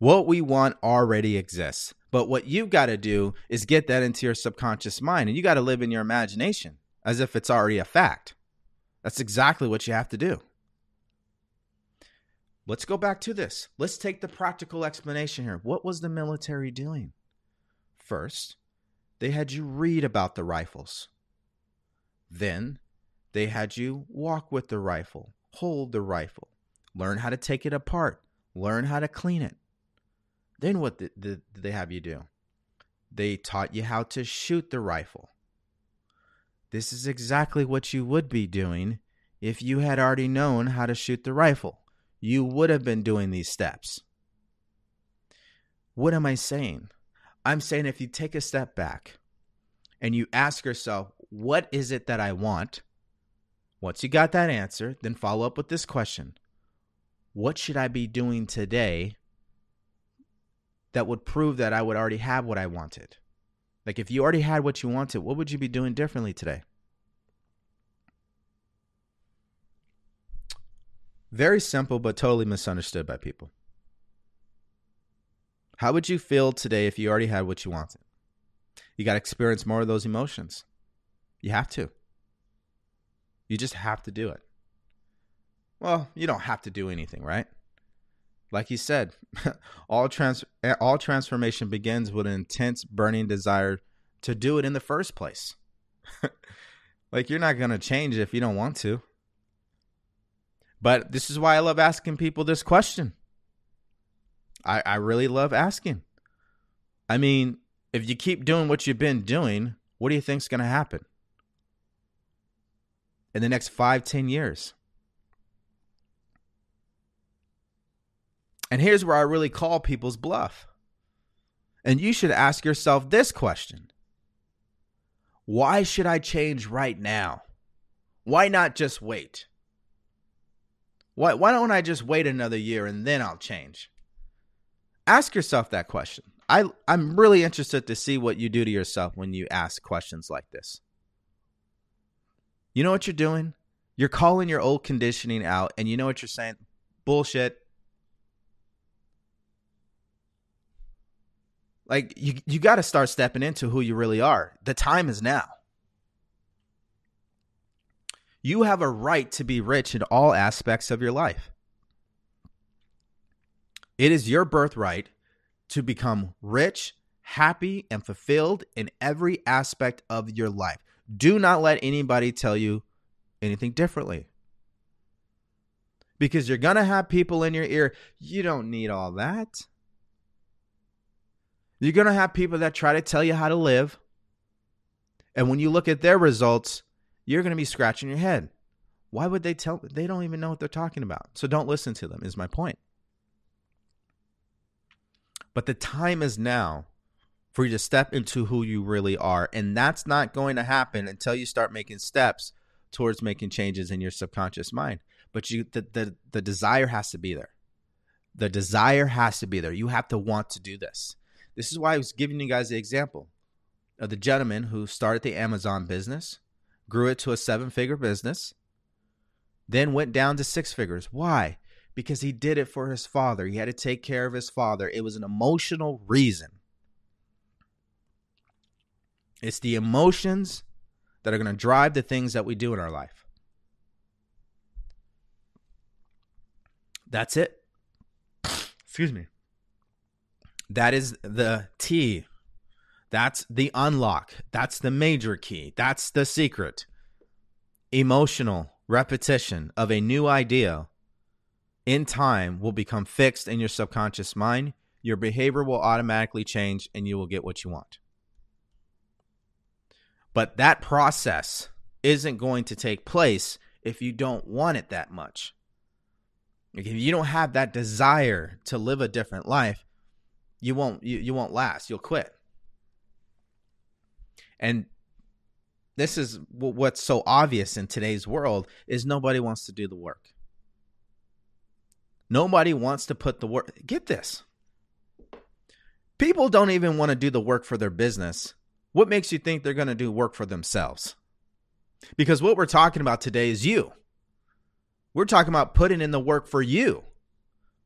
What we want already exists. But what you've got to do is get that into your subconscious mind and you got to live in your imagination as if it's already a fact. That's exactly what you have to do. Let's go back to this. Let's take the practical explanation here. What was the military doing? First, they had you read about the rifles. Then, they had you walk with the rifle, hold the rifle, learn how to take it apart, learn how to clean it. Then, what did, they have you do? They taught you how to shoot the rifle. This is exactly what you would be doing if you had already known how to shoot the rifle you would have been doing these steps. What am I saying? I'm saying if you take a step back and you ask yourself, what is it that I want? Once you got that answer, then follow up with this question What should I be doing today that would prove that I would already have what I wanted? Like if you already had what you wanted, what would you be doing differently today? Very simple, but totally misunderstood by people. How would you feel today if you already had what you wanted? You got to experience more of those emotions. You have to. You just have to do it. Well, you don't have to do anything, right? Like he said, all trans eh, all transformation begins with an intense burning desire to do it in the first place. like you're not going to change if you don't want to. But this is why I love asking people this question. I, I really love asking. I mean, if you keep doing what you've been doing, what do you think's going to happen in the next five, ten years? And here's where I really call people's bluff. And you should ask yourself this question Why should I change right now? Why not just wait? Why, why don't I just wait another year and then I'll change? Ask yourself that question. I, I'm really interested to see what you do to yourself when you ask questions like this. You know what you're doing? You're calling your old conditioning out, and you know what you're saying? Bullshit. Like you you got to start stepping into who you really are. The time is now. You have a right to be rich in all aspects of your life. It is your birthright to become rich, happy, and fulfilled in every aspect of your life. Do not let anybody tell you anything differently. Because you're going to have people in your ear, you don't need all that. You're going to have people that try to tell you how to live. And when you look at their results, you're going to be scratching your head. Why would they tell? They don't even know what they're talking about. So don't listen to them, is my point. But the time is now for you to step into who you really are. And that's not going to happen until you start making steps towards making changes in your subconscious mind. But you the, the, the desire has to be there. The desire has to be there. You have to want to do this. This is why I was giving you guys the example of the gentleman who started the Amazon business grew it to a seven figure business, then went down to six figures. Why? Because he did it for his father. He had to take care of his father. It was an emotional reason. It's the emotions that are going to drive the things that we do in our life. That's it. Excuse me. That is the T. That's the unlock. That's the major key. That's the secret. Emotional repetition of a new idea in time will become fixed in your subconscious mind. Your behavior will automatically change and you will get what you want. But that process isn't going to take place if you don't want it that much. If you don't have that desire to live a different life, you won't you, you won't last. You'll quit. And this is what's so obvious in today's world is nobody wants to do the work. Nobody wants to put the work. Get this. People don't even want to do the work for their business. What makes you think they're going to do work for themselves? Because what we're talking about today is you. We're talking about putting in the work for you.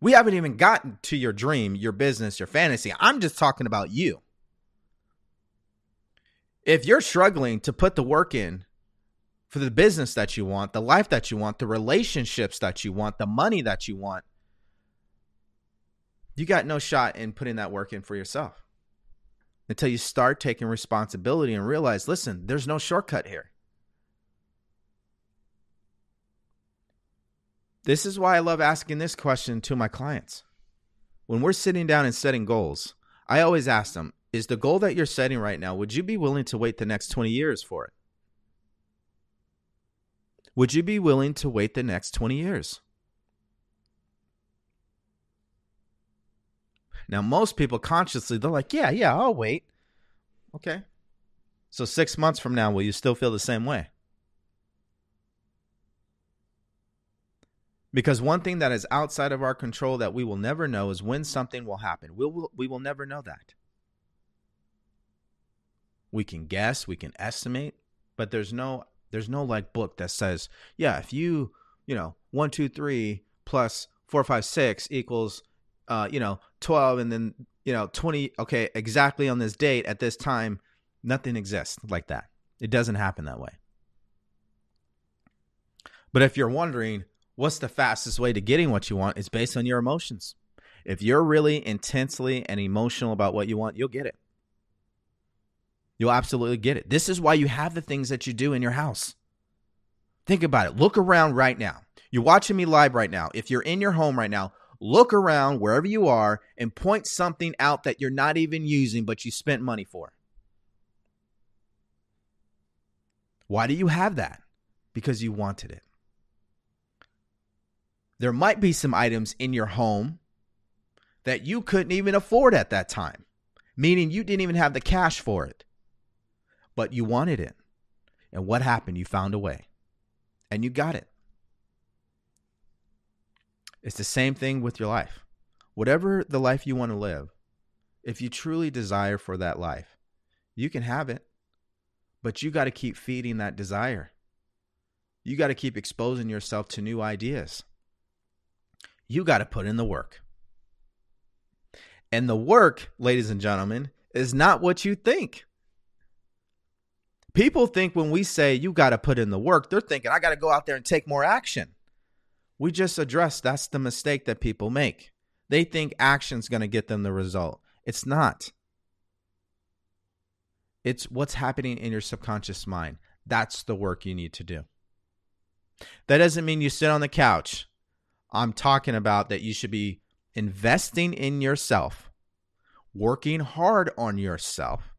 We haven't even gotten to your dream, your business, your fantasy. I'm just talking about you. If you're struggling to put the work in for the business that you want, the life that you want, the relationships that you want, the money that you want, you got no shot in putting that work in for yourself until you start taking responsibility and realize listen, there's no shortcut here. This is why I love asking this question to my clients. When we're sitting down and setting goals, I always ask them, is the goal that you're setting right now, would you be willing to wait the next 20 years for it? Would you be willing to wait the next 20 years? Now, most people consciously, they're like, yeah, yeah, I'll wait. Okay. So, six months from now, will you still feel the same way? Because one thing that is outside of our control that we will never know is when something will happen. We will, we will never know that. We can guess, we can estimate, but there's no there's no like book that says, yeah, if you, you know, one, two, three plus four, five, six equals uh, you know, twelve and then, you know, twenty, okay, exactly on this date at this time, nothing exists like that. It doesn't happen that way. But if you're wondering, what's the fastest way to getting what you want is based on your emotions. If you're really intensely and emotional about what you want, you'll get it. You'll absolutely get it. This is why you have the things that you do in your house. Think about it. Look around right now. You're watching me live right now. If you're in your home right now, look around wherever you are and point something out that you're not even using, but you spent money for. Why do you have that? Because you wanted it. There might be some items in your home that you couldn't even afford at that time, meaning you didn't even have the cash for it, but you wanted it. And what happened? You found a way and you got it. It's the same thing with your life. Whatever the life you want to live, if you truly desire for that life, you can have it, but you got to keep feeding that desire. You got to keep exposing yourself to new ideas you got to put in the work. And the work, ladies and gentlemen, is not what you think. People think when we say you got to put in the work, they're thinking, I got to go out there and take more action. We just addressed that's the mistake that people make. They think action's going to get them the result. It's not. It's what's happening in your subconscious mind. That's the work you need to do. That doesn't mean you sit on the couch I'm talking about that you should be investing in yourself, working hard on yourself,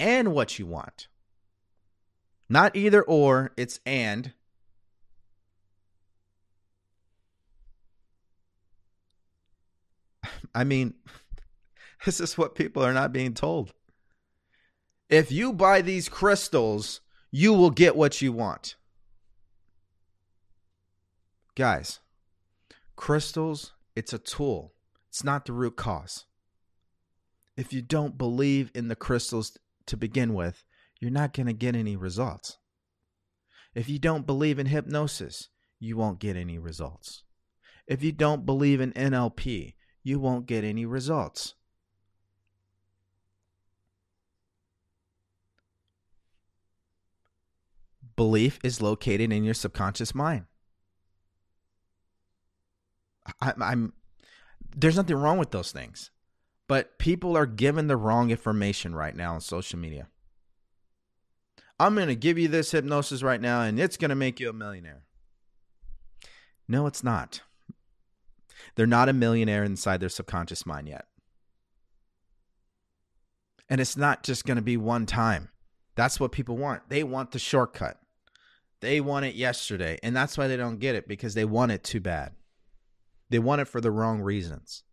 and what you want. Not either or, it's and. I mean, this is what people are not being told. If you buy these crystals, you will get what you want. Guys, Crystals, it's a tool, it's not the root cause. If you don't believe in the crystals to begin with, you're not going to get any results. If you don't believe in hypnosis, you won't get any results. If you don't believe in NLP, you won't get any results. belief is located in your subconscious mind. I, I'm there's nothing wrong with those things, but people are given the wrong information right now on social media. I'm going to give you this hypnosis right now, and it's going to make you a millionaire. No, it's not. They're not a millionaire inside their subconscious mind yet. And it's not just going to be one time. That's what people want. They want the shortcut. They want it yesterday. And that's why they don't get it because they want it too bad. They want it for the wrong reasons.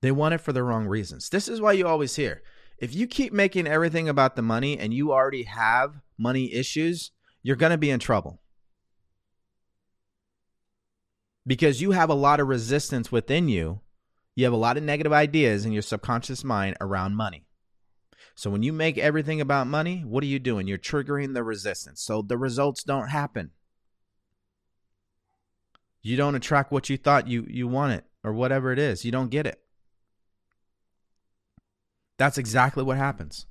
They want it for the wrong reasons. This is why you always hear if you keep making everything about the money and you already have money issues, you're going to be in trouble. Because you have a lot of resistance within you. You have a lot of negative ideas in your subconscious mind around money. So when you make everything about money, what are you doing? You're triggering the resistance. So the results don't happen. You don't attract what you thought you you wanted or whatever it is. You don't get it. That's exactly what happens.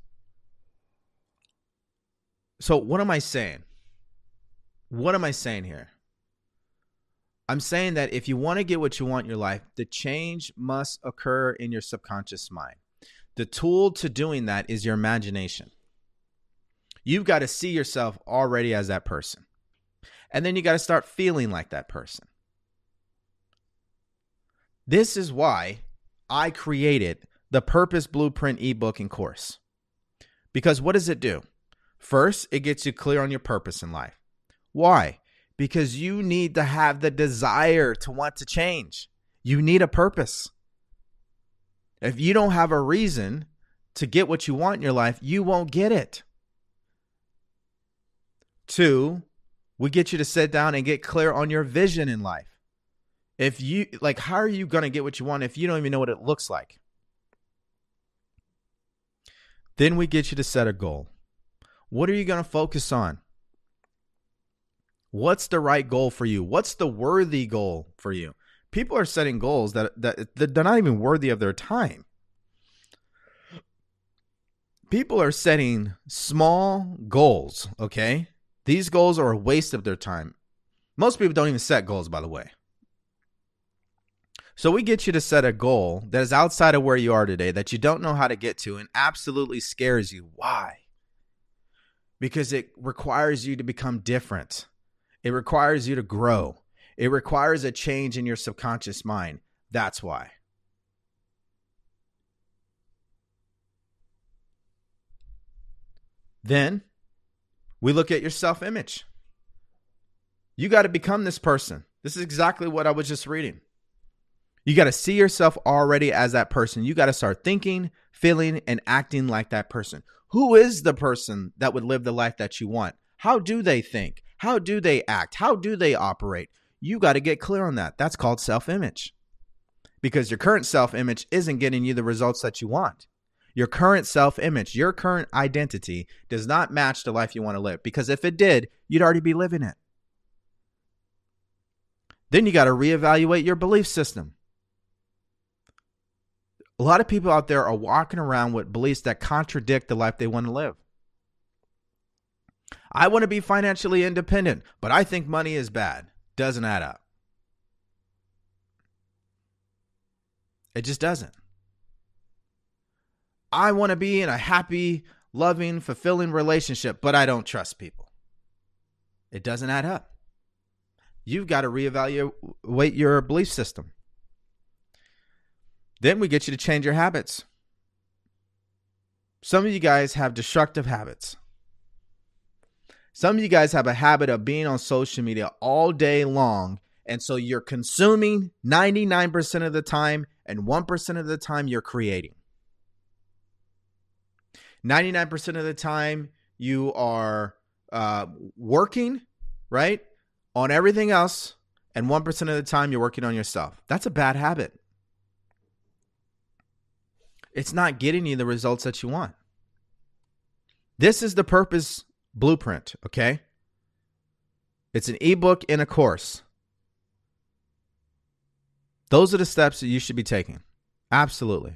So what am I saying? What am I saying here? I'm saying that if you want to get what you want in your life, the change must occur in your subconscious mind. The tool to doing that is your imagination. You've got to see yourself already as that person. And then you got to start feeling like that person. This is why I created the Purpose Blueprint ebook and course. Because what does it do? First, it gets you clear on your purpose in life. Why? Because you need to have the desire to want to change. You need a purpose. If you don't have a reason to get what you want in your life, you won't get it. Two, we get you to sit down and get clear on your vision in life. If you like, how are you going to get what you want if you don't even know what it looks like? Then we get you to set a goal. What are you going to focus on? What's the right goal for you? What's the worthy goal for you? people are setting goals that, that they're not even worthy of their time. People are setting small goals, okay? These goals are a waste of their time. Most people don't even set goals, by the way. So we get you to set a goal that is outside of where you are today that you don't know how to get to and absolutely scares you. Why? Because it requires you to become different. It requires you to grow. It requires a change in your subconscious mind. That's why. Then we look at your self image. You got to become this person. This is exactly what I was just reading. You got to see yourself already as that person. You got to start thinking, feeling, and acting like that person. Who is the person that would live the life that you want? How do they think? How do they act? How do they operate? You got to get clear on that. That's called self image. Because your current self image isn't getting you the results that you want. Your current self image, your current identity does not match the life you want to live. Because if it did, you'd already be living it. Then you got to reevaluate your belief system. A lot of people out there are walking around with beliefs that contradict the life they want to live. I want to be financially independent, but I think money is bad doesn't add up. It just doesn't. I want to be in a happy, loving, fulfilling relationship, but I don't trust people. It doesn't add up. You've got to reevaluate your belief system. Then we get you to change your habits. Some of you guys have destructive habits. Some of you guys have a habit of being on social media all day long. And so you're consuming 99% of the time, and 1% of the time you're creating. 99% of the time you are uh, working, right? On everything else, and 1% of the time you're working on yourself. That's a bad habit. It's not getting you the results that you want. This is the purpose blueprint, okay? It's an ebook in a course. Those are the steps that you should be taking. Absolutely.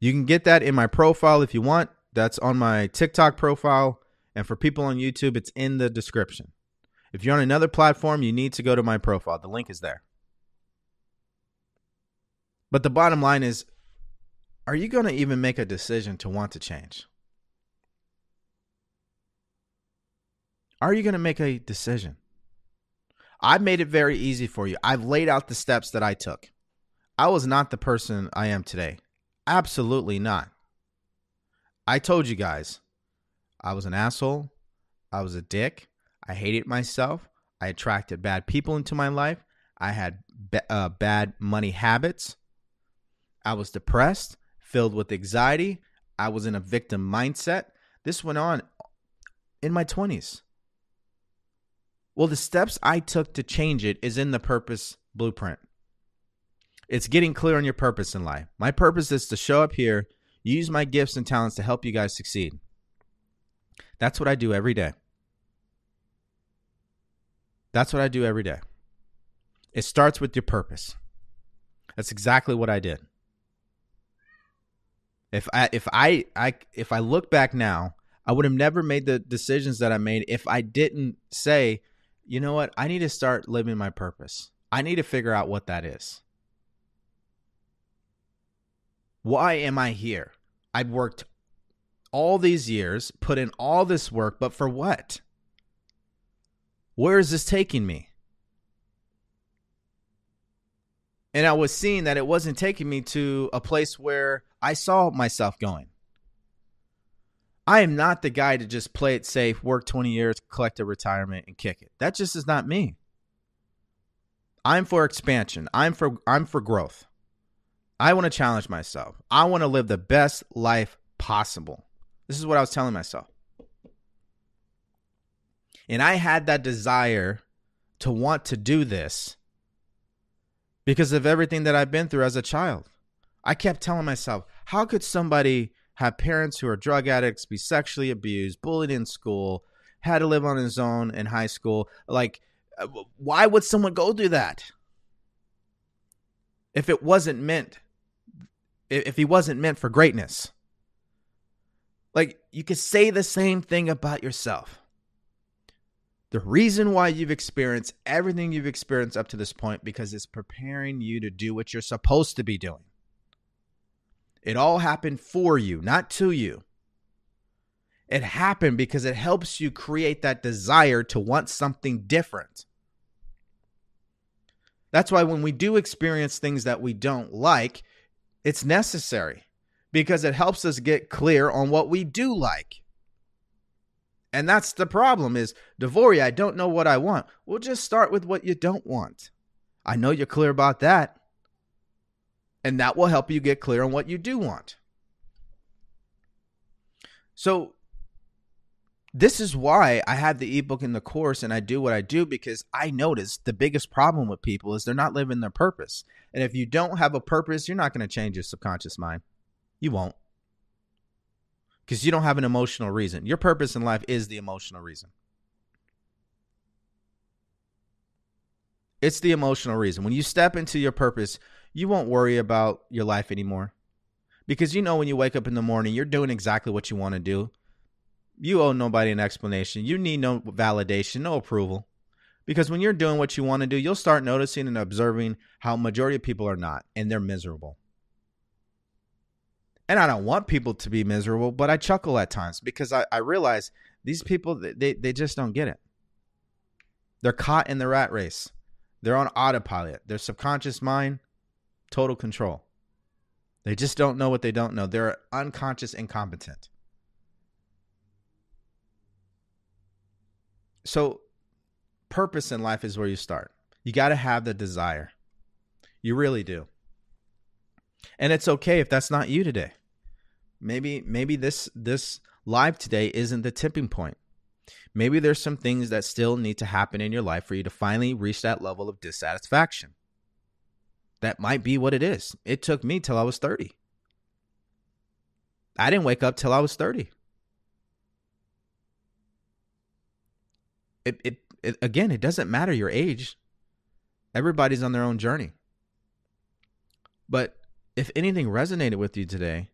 You can get that in my profile if you want. that's on my TikTok profile. And for people on YouTube, it's in the description. If you're on another platform, you need to go to my profile. The link is there. But the bottom line is are you going to even make a decision to want to change? Are you going to make a decision? I've made it very easy for you. I've laid out the steps that I took. I was not the person I am today. Absolutely not. I told you guys, I was an asshole. I was a dick. I hated myself. I attracted bad people into my life. I had uh, bad money habits. I was depressed, filled with anxiety. I was in a victim mindset. This went on in my 20s. Well, the steps I took to change it is in the purpose blueprint. It's getting clear on your purpose in life. My purpose is to show up here, use my gifts and talents to help you guys succeed. That's what I do every day. That's what I do every day. It starts with your purpose. That's exactly what I did. If I if I I if I look back now, I would have never made the decisions that I made if I didn't say, you know what, I need to start living my purpose. I need to figure out what that is. Why am I here? I've worked all these years, put in all this work, but for what? Where is this taking me? And I was seeing that it wasn't taking me to a place where I saw myself going. I am not the guy to just play it safe, work 20 years, collect a retirement and kick it. That just is not me. I'm for expansion. I'm for I'm for growth. I want to challenge myself. I want to live the best life possible. This is what I was telling myself. And I had that desire to want to do this because of everything that I've been through as a child. I kept telling myself, how could somebody have parents who are drug addicts, be sexually abused, bullied in school, had to live on his own in high school? Like, uh, why would someone go do that? If it wasn't meant, if he wasn't meant for greatness. Like, you could say the same thing about yourself. The reason why you've experienced everything you've experienced up to this point because it's preparing you to do what you're supposed to be doing. It all happened for you, not to you. It happened because it helps you create that desire to want something different. That's why when we do experience things that we don't like, it's necessary because it helps us get clear on what we do like. And that's the problem is, DeVory, I don't know what I want. We'll just start with what you don't want. I know you're clear about that. And that will help you get clear on what you do want. So this is why I have the ebook in the course and I do what I do because I notice the biggest problem with people is they're not living their purpose. And if you don't have a purpose, you're not going to change your subconscious mind. You won't because you don't have an emotional reason. Your purpose in life is the emotional reason. It's the emotional reason. When you step into your purpose, you won't worry about your life anymore. Because you know when you wake up in the morning, you're doing exactly what you want to do. You owe nobody an explanation. You need no validation, no approval. Because when you're doing what you want to do, you'll start noticing and observing how majority of people are not and they're miserable. And I don't want people to be miserable, but I chuckle at times because I, I realize these people they, they just don't get it. They're caught in the rat race. They're on autopilot. Their subconscious mind, total control. They just don't know what they don't know. They're unconscious incompetent. So, purpose in life is where you start. You got to have the desire. You really do. And it's okay if that's not you today. Maybe maybe this this live today isn't the tipping point. Maybe there's some things that still need to happen in your life for you to finally reach that level of dissatisfaction. That might be what it is. It took me till I was 30. I didn't wake up till I was 30. It, it, it again, it doesn't matter your age. Everybody's on their own journey. But if anything resonated with you today,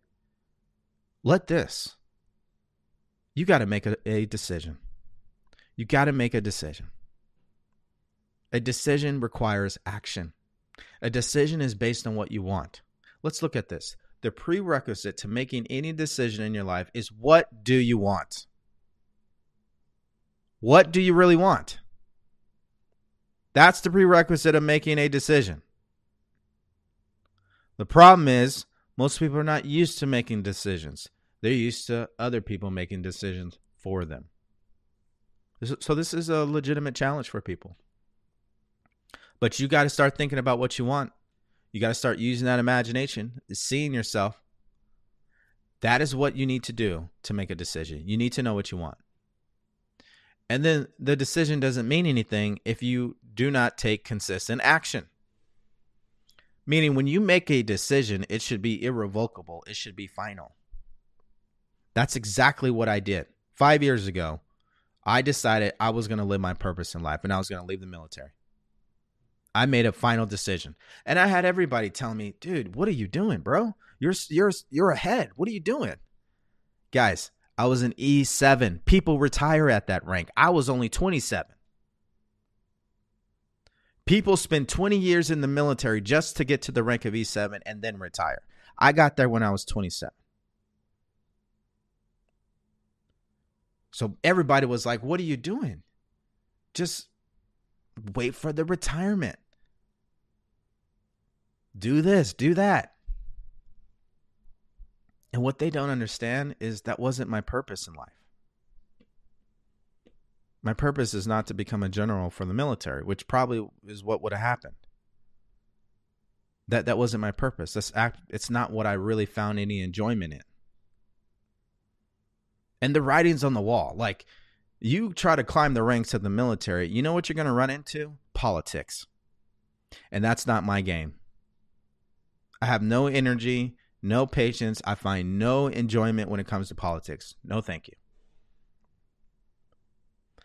let this you got to make a, a decision. You got to make a decision. A decision requires action. A decision is based on what you want. Let's look at this. The prerequisite to making any decision in your life is what do you want? What do you really want? That's the prerequisite of making a decision. The problem is, most people are not used to making decisions. They're used to other people making decisions for them. So, this is a legitimate challenge for people. But you got to start thinking about what you want. You got to start using that imagination, seeing yourself. That is what you need to do to make a decision. You need to know what you want. And then the decision doesn't mean anything if you do not take consistent action. Meaning, when you make a decision, it should be irrevocable, it should be final. That's exactly what I did. Five years ago, I decided I was going to live my purpose in life and I was going to leave the military. I made a final decision. And I had everybody telling me, "Dude, what are you doing, bro? You're you're you're ahead. What are you doing?" Guys, I was an E7. People retire at that rank. I was only 27. People spend 20 years in the military just to get to the rank of E7 and then retire. I got there when I was 27. So everybody was like, What are you doing? Just wait for the retirement. Do this, do that. And what they don't understand is that wasn't my purpose in life. My purpose is not to become a general for the military, which probably is what would have happened. That that wasn't my purpose. That's act, it's not what I really found any enjoyment in. And the writing's on the wall. Like you try to climb the ranks of the military, you know what you're going to run into? Politics. And that's not my game. I have no energy, no patience. I find no enjoyment when it comes to politics. No, thank you.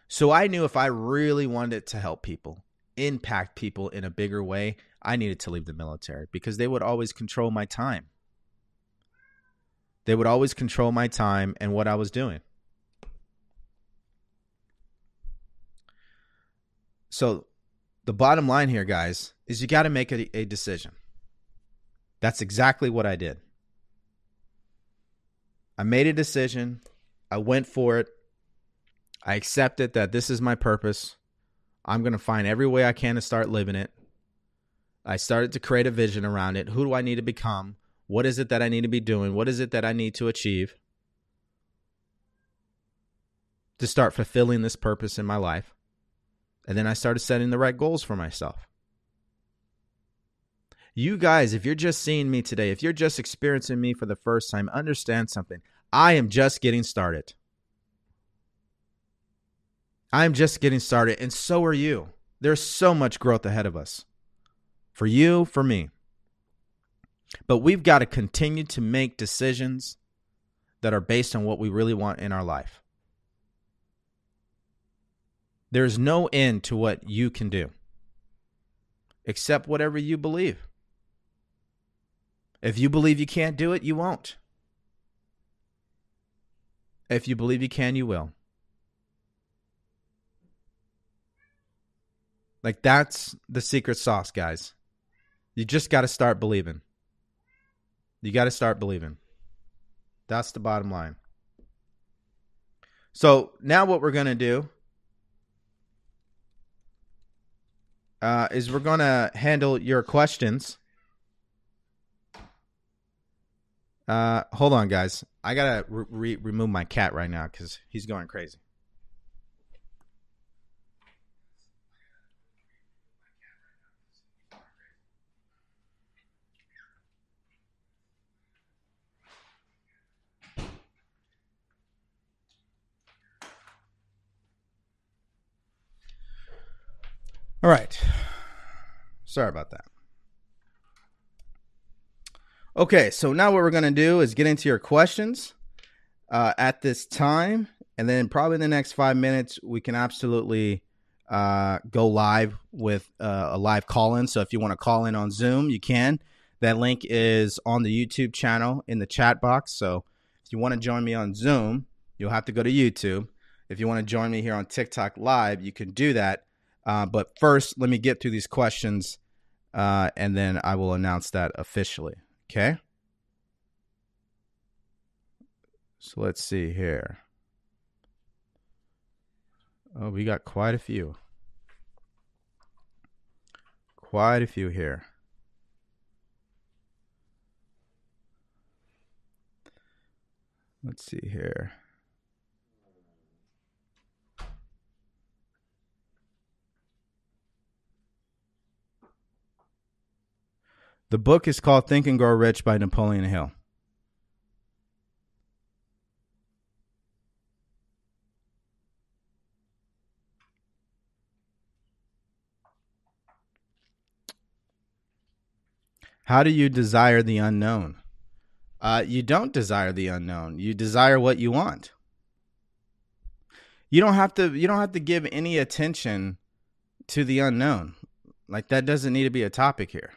So I knew if I really wanted to help people, impact people in a bigger way, I needed to leave the military because they would always control my time. They would always control my time and what I was doing. So, the bottom line here, guys, is you got to make a, a decision. That's exactly what I did. I made a decision. I went for it. I accepted that this is my purpose. I'm going to find every way I can to start living it. I started to create a vision around it. Who do I need to become? What is it that I need to be doing? What is it that I need to achieve to start fulfilling this purpose in my life? And then I started setting the right goals for myself. You guys, if you're just seeing me today, if you're just experiencing me for the first time, understand something. I am just getting started. I'm just getting started, and so are you. There's so much growth ahead of us for you, for me. But we've got to continue to make decisions that are based on what we really want in our life. There's no end to what you can do, except whatever you believe. If you believe you can't do it, you won't. If you believe you can, you will. Like that's the secret sauce, guys. You just got to start believing. You got to start believing. That's the bottom line. So now what we're going to do uh, is we're going to handle your questions. Uh, hold on, guys. I gotta re- remove my cat right now because he's going crazy. All right. Sorry about that. Okay, so now what we're going to do is get into your questions uh, at this time. And then probably in the next five minutes, we can absolutely uh, go live with uh, a live call in. So if you want to call in on Zoom, you can. That link is on the YouTube channel in the chat box. So if you want to join me on Zoom, You'll have to go to YouTube. If you want to join me here on TikTok Live, you can do that. Uh, but first, let me get through these questions, uh, and then I will announce that officially. Okay. So let's see here. Oh, we got quite a few. Quite a few here. Let's see here. The book is called Think and Grow Rich by Napoleon Hill. How do you desire the unknown? Uh, you don't desire the unknown. You desire what you want. You don't have to. You don't have to give any attention to the unknown. Like that doesn't need to be a topic here.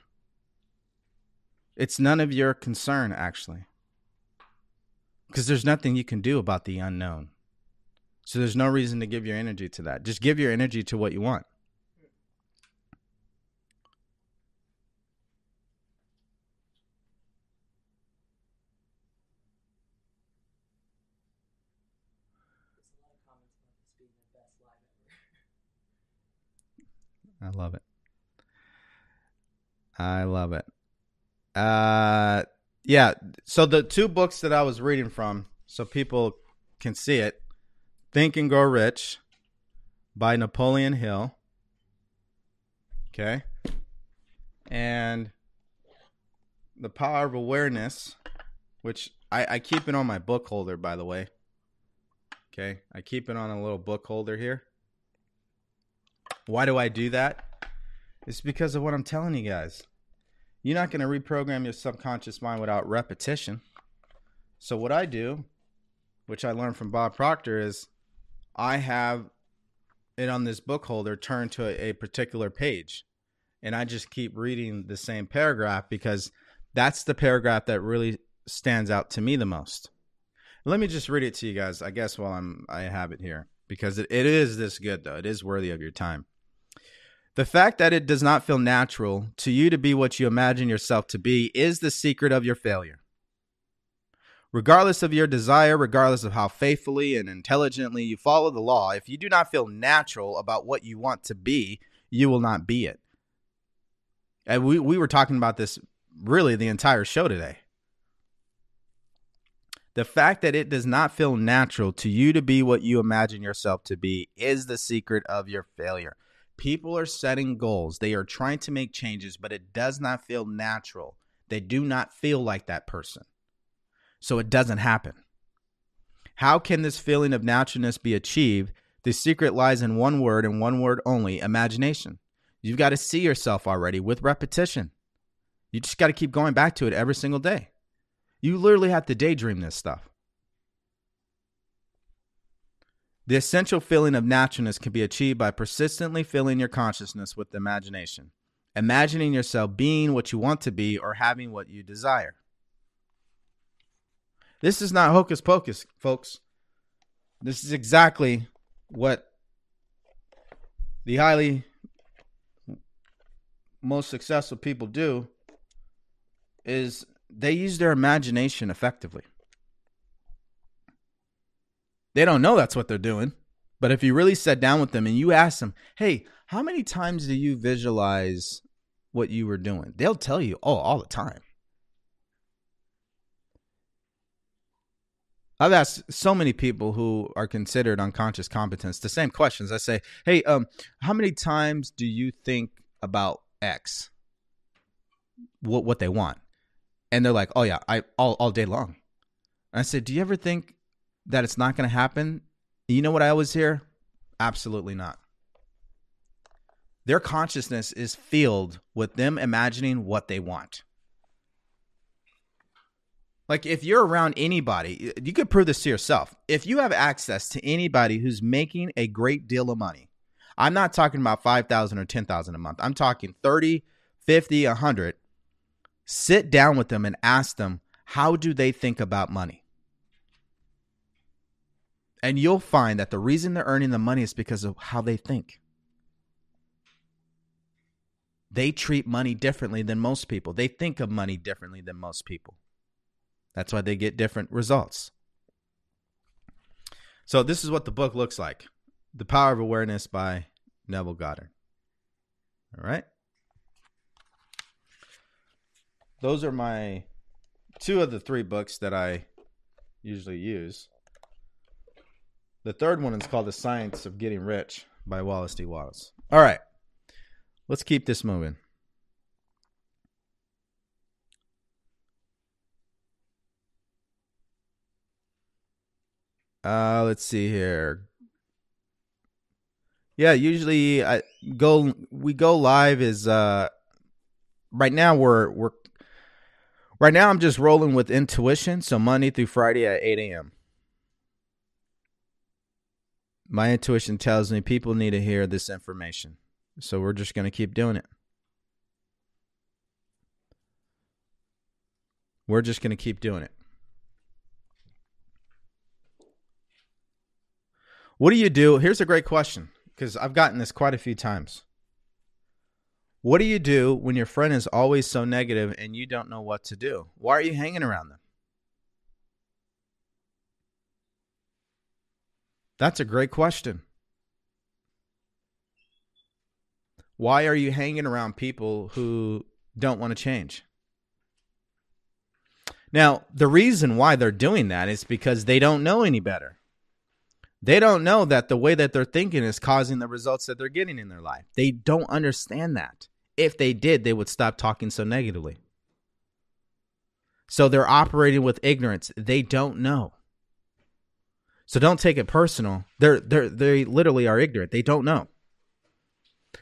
It's none of your concern, actually, because there's nothing you can do about the unknown. So there's no reason to give your energy to that. Just give your energy to what you want. I love it. I love it. Uh, yeah. So the two books that I was reading from, so people can see it, "Think and Grow Rich" by Napoleon Hill. Okay, and "The Power of Awareness," which I, I keep it on my book holder, by the way. Okay, I keep it on a little book holder here. Why do I do that? It's because of what I'm telling you guys. You're not going to reprogram your subconscious mind without repetition. So, what I do, which I learned from Bob Proctor, is I have it on this book holder turned to a, a particular page. And I just keep reading the same paragraph because that's the paragraph that really stands out to me the most. Let me just read it to you guys, I guess, while I'm I have it here because it, it is this good though. It is worthy of your time. The fact that it does not feel natural to you to be what you imagine yourself to be is the secret of your failure. Regardless of your desire, regardless of how faithfully and intelligently you follow the law, if you do not feel natural about what you want to be, you will not be it. And we, we were talking about this really the entire show today. The fact that it does not feel natural to you to be what you imagine yourself to be is the secret of your failure. People are setting goals. They are trying to make changes, but it does not feel natural. They do not feel like that person. So it doesn't happen. How can this feeling of naturalness be achieved? The secret lies in one word and one word only imagination. You've got to see yourself already with repetition. You just got to keep going back to it every single day. You literally have to daydream this stuff. The essential feeling of naturalness can be achieved by persistently filling your consciousness with imagination, imagining yourself being what you want to be or having what you desire. This is not hocus pocus, folks. This is exactly what the highly most successful people do is they use their imagination effectively. They don't know that's what they're doing. But if you really sat down with them and you ask them, hey, how many times do you visualize what you were doing? They'll tell you, oh, all the time. I've asked so many people who are considered unconscious competence the same questions. I say, hey, um, how many times do you think about X? What what they want? And they're like, oh yeah, I all, all day long. And I said, do you ever think that it's not going to happen? You know what I always hear? Absolutely not. Their consciousness is filled with them imagining what they want. Like if you're around anybody, you could prove this to yourself. If you have access to anybody who's making a great deal of money, I'm not talking about 5,000 or 10,000 a month. I'm talking 30, 50, 100. Sit down with them and ask them, how do they think about money? And you'll find that the reason they're earning the money is because of how they think. They treat money differently than most people. They think of money differently than most people. That's why they get different results. So, this is what the book looks like The Power of Awareness by Neville Goddard. All right. Those are my two of the three books that I usually use. The third one is called The Science of Getting Rich by Wallace D. Wattles. All right. Let's keep this moving. Uh, let's see here. Yeah, usually I go we go live is uh right now we're we're right now I'm just rolling with intuition, so Monday through Friday at 8 a.m. My intuition tells me people need to hear this information. So we're just gonna keep doing it. We're just gonna keep doing it. What do you do? Here's a great question because I've gotten this quite a few times. What do you do when your friend is always so negative and you don't know what to do? Why are you hanging around them? That's a great question. Why are you hanging around people who don't want to change? Now, the reason why they're doing that is because they don't know any better. They don't know that the way that they're thinking is causing the results that they're getting in their life. They don't understand that. If they did, they would stop talking so negatively. So they're operating with ignorance. They don't know. So don't take it personal. They're they're they literally are ignorant. They don't know.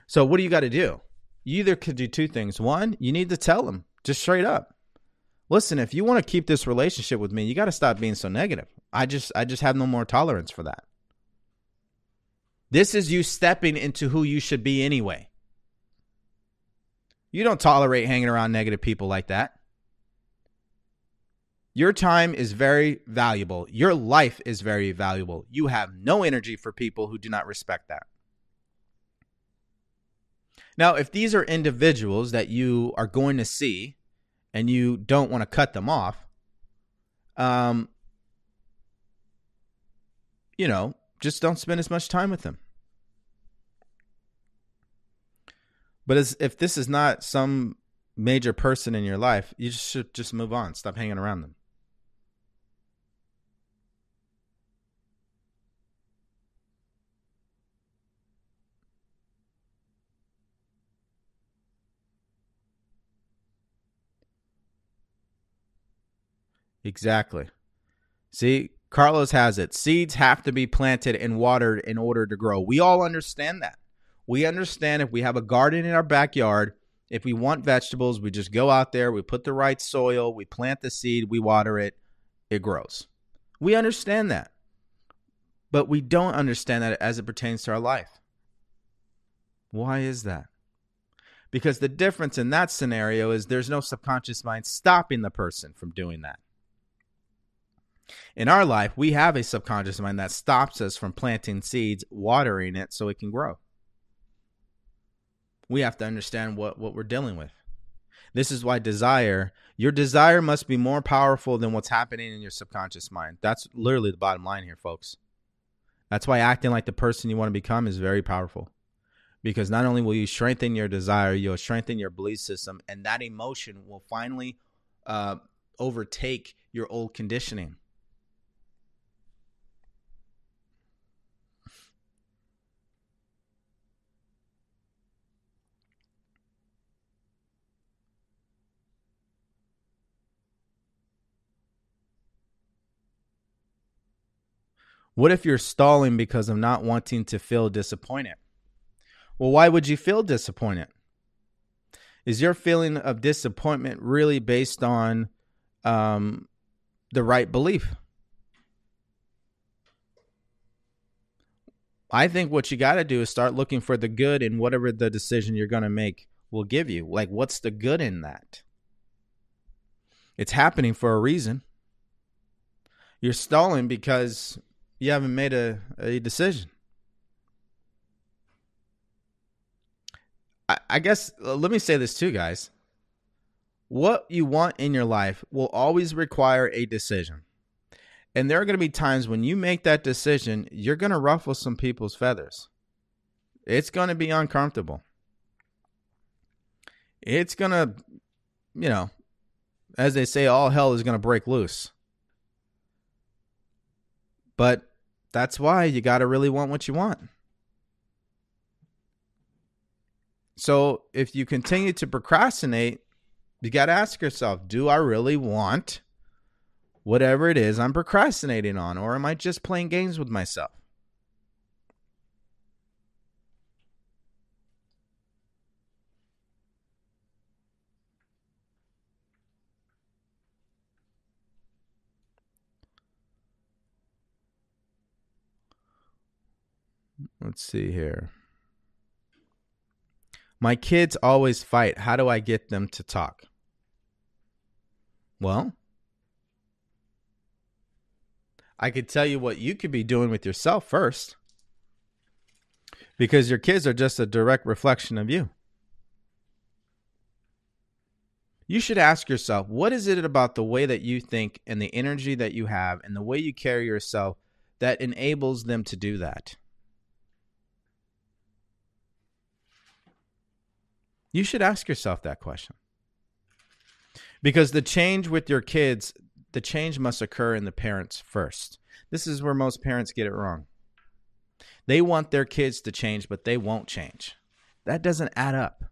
So what do you got to do? You either could do two things. One, you need to tell them just straight up. Listen, if you want to keep this relationship with me, you got to stop being so negative. I just I just have no more tolerance for that. This is you stepping into who you should be anyway. You don't tolerate hanging around negative people like that. Your time is very valuable. Your life is very valuable. You have no energy for people who do not respect that. Now, if these are individuals that you are going to see and you don't want to cut them off, um, you know, just don't spend as much time with them. But as if this is not some major person in your life, you should just move on. Stop hanging around them. Exactly. See, Carlos has it. Seeds have to be planted and watered in order to grow. We all understand that. We understand if we have a garden in our backyard, if we want vegetables, we just go out there, we put the right soil, we plant the seed, we water it, it grows. We understand that. But we don't understand that as it pertains to our life. Why is that? Because the difference in that scenario is there's no subconscious mind stopping the person from doing that. In our life, we have a subconscious mind that stops us from planting seeds, watering it so it can grow. We have to understand what, what we're dealing with. This is why desire, your desire must be more powerful than what's happening in your subconscious mind. That's literally the bottom line here, folks. That's why acting like the person you want to become is very powerful. Because not only will you strengthen your desire, you'll strengthen your belief system, and that emotion will finally uh, overtake your old conditioning. What if you're stalling because of not wanting to feel disappointed? Well, why would you feel disappointed? Is your feeling of disappointment really based on um, the right belief? I think what you got to do is start looking for the good in whatever the decision you're going to make will give you. Like, what's the good in that? It's happening for a reason. You're stalling because you haven't made a, a decision. I, I guess uh, let me say this too, guys. What you want in your life will always require a decision. And there are going to be times when you make that decision, you're going to ruffle some people's feathers. It's going to be uncomfortable. It's going to, you know, as they say, all hell is going to break loose. But that's why you got to really want what you want. So if you continue to procrastinate, you got to ask yourself do I really want whatever it is I'm procrastinating on, or am I just playing games with myself? Let's see here. My kids always fight. How do I get them to talk? Well, I could tell you what you could be doing with yourself first. Because your kids are just a direct reflection of you. You should ask yourself what is it about the way that you think and the energy that you have and the way you carry yourself that enables them to do that? You should ask yourself that question. Because the change with your kids, the change must occur in the parents first. This is where most parents get it wrong. They want their kids to change, but they won't change. That doesn't add up.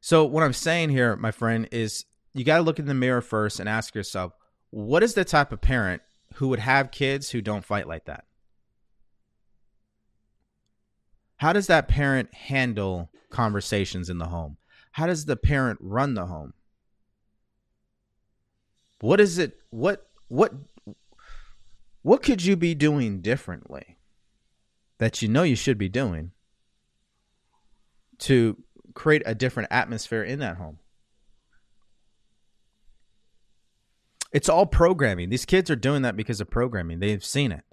So, what I'm saying here, my friend, is you got to look in the mirror first and ask yourself, what is the type of parent who would have kids who don't fight like that? How does that parent handle conversations in the home? How does the parent run the home? What is it what what what could you be doing differently that you know you should be doing to create a different atmosphere in that home? It's all programming. These kids are doing that because of programming. They've seen it.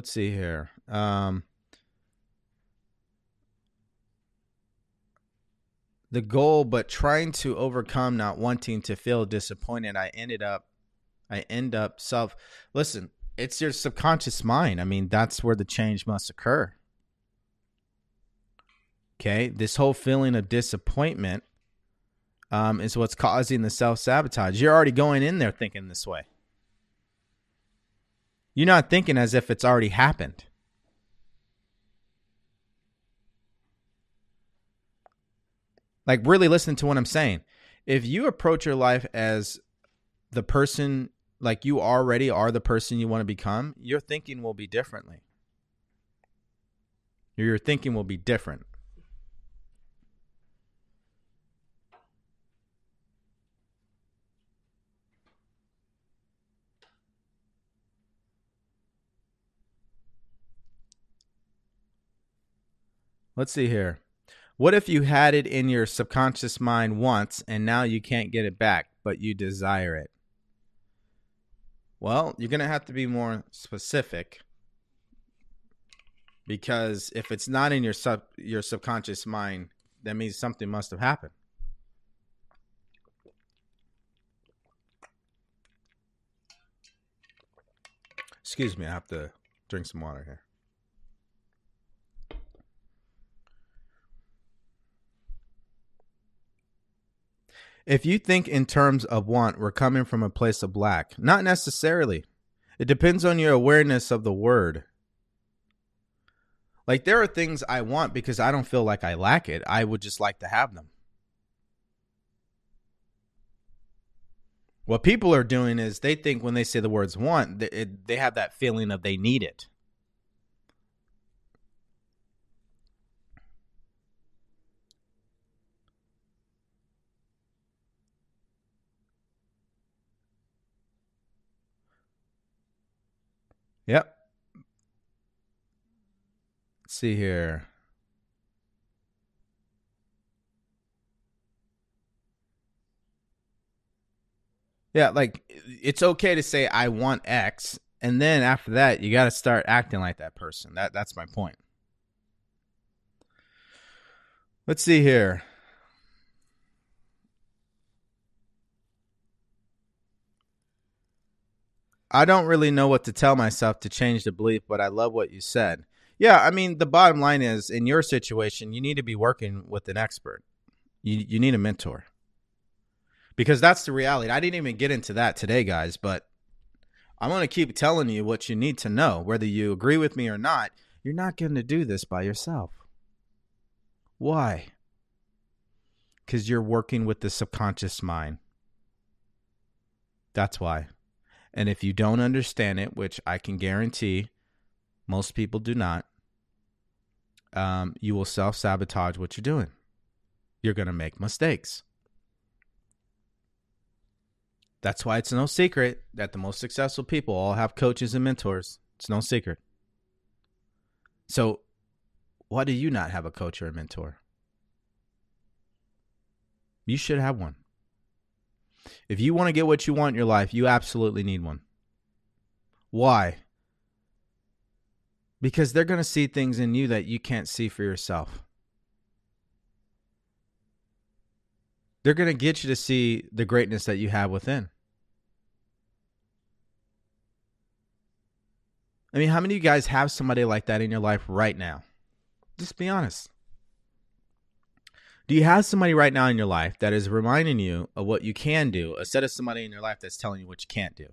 Let's see here. Um, the goal, but trying to overcome not wanting to feel disappointed, I ended up, I end up self. Listen, it's your subconscious mind. I mean, that's where the change must occur. Okay, this whole feeling of disappointment um, is what's causing the self sabotage. You're already going in there thinking this way. You're not thinking as if it's already happened. Like, really listen to what I'm saying. If you approach your life as the person, like you already are the person you want to become, your thinking will be differently. Your thinking will be different. Let's see here. What if you had it in your subconscious mind once and now you can't get it back, but you desire it? Well, you're going to have to be more specific because if it's not in your sub your subconscious mind, that means something must have happened. Excuse me, I have to drink some water here. If you think in terms of want, we're coming from a place of lack. Not necessarily. It depends on your awareness of the word. Like, there are things I want because I don't feel like I lack it. I would just like to have them. What people are doing is they think when they say the words want, they, have that feeling of they need it. Yep. Let's see here. Yeah, like it's okay to say I want X, and then after that, you got to start acting like that person. That that's my point. Let's see here. I don't really know what to tell myself to change the belief, but I love what you said. Yeah, I mean, the bottom line is in your situation, you need to be working with an expert. You you need a mentor because that's the reality. I didn't even get into that today, guys, but I'm going to keep telling you what you need to know. Whether you agree with me or not, you're not going to do this by yourself. Why? Because you're working with the subconscious mind. That's why. And if you don't understand it, which I can guarantee most people do not, um, you will self sabotage what you're doing. You're going to make mistakes. That's why it's no secret that the most successful people all have coaches and mentors. It's no secret. So, why do you not have a coach or a mentor? You should have one. If you want to get what you want in your life, you absolutely need one. Why? Because they're going to see things in you that you can't see for yourself. they're going to get you to see the greatness that you have within. I mean, how many of you guys have somebody like that in your life right now? Just be honest. Do you have somebody right now in your life that is reminding you of what you can do instead of somebody in your life that's telling you what you can't do?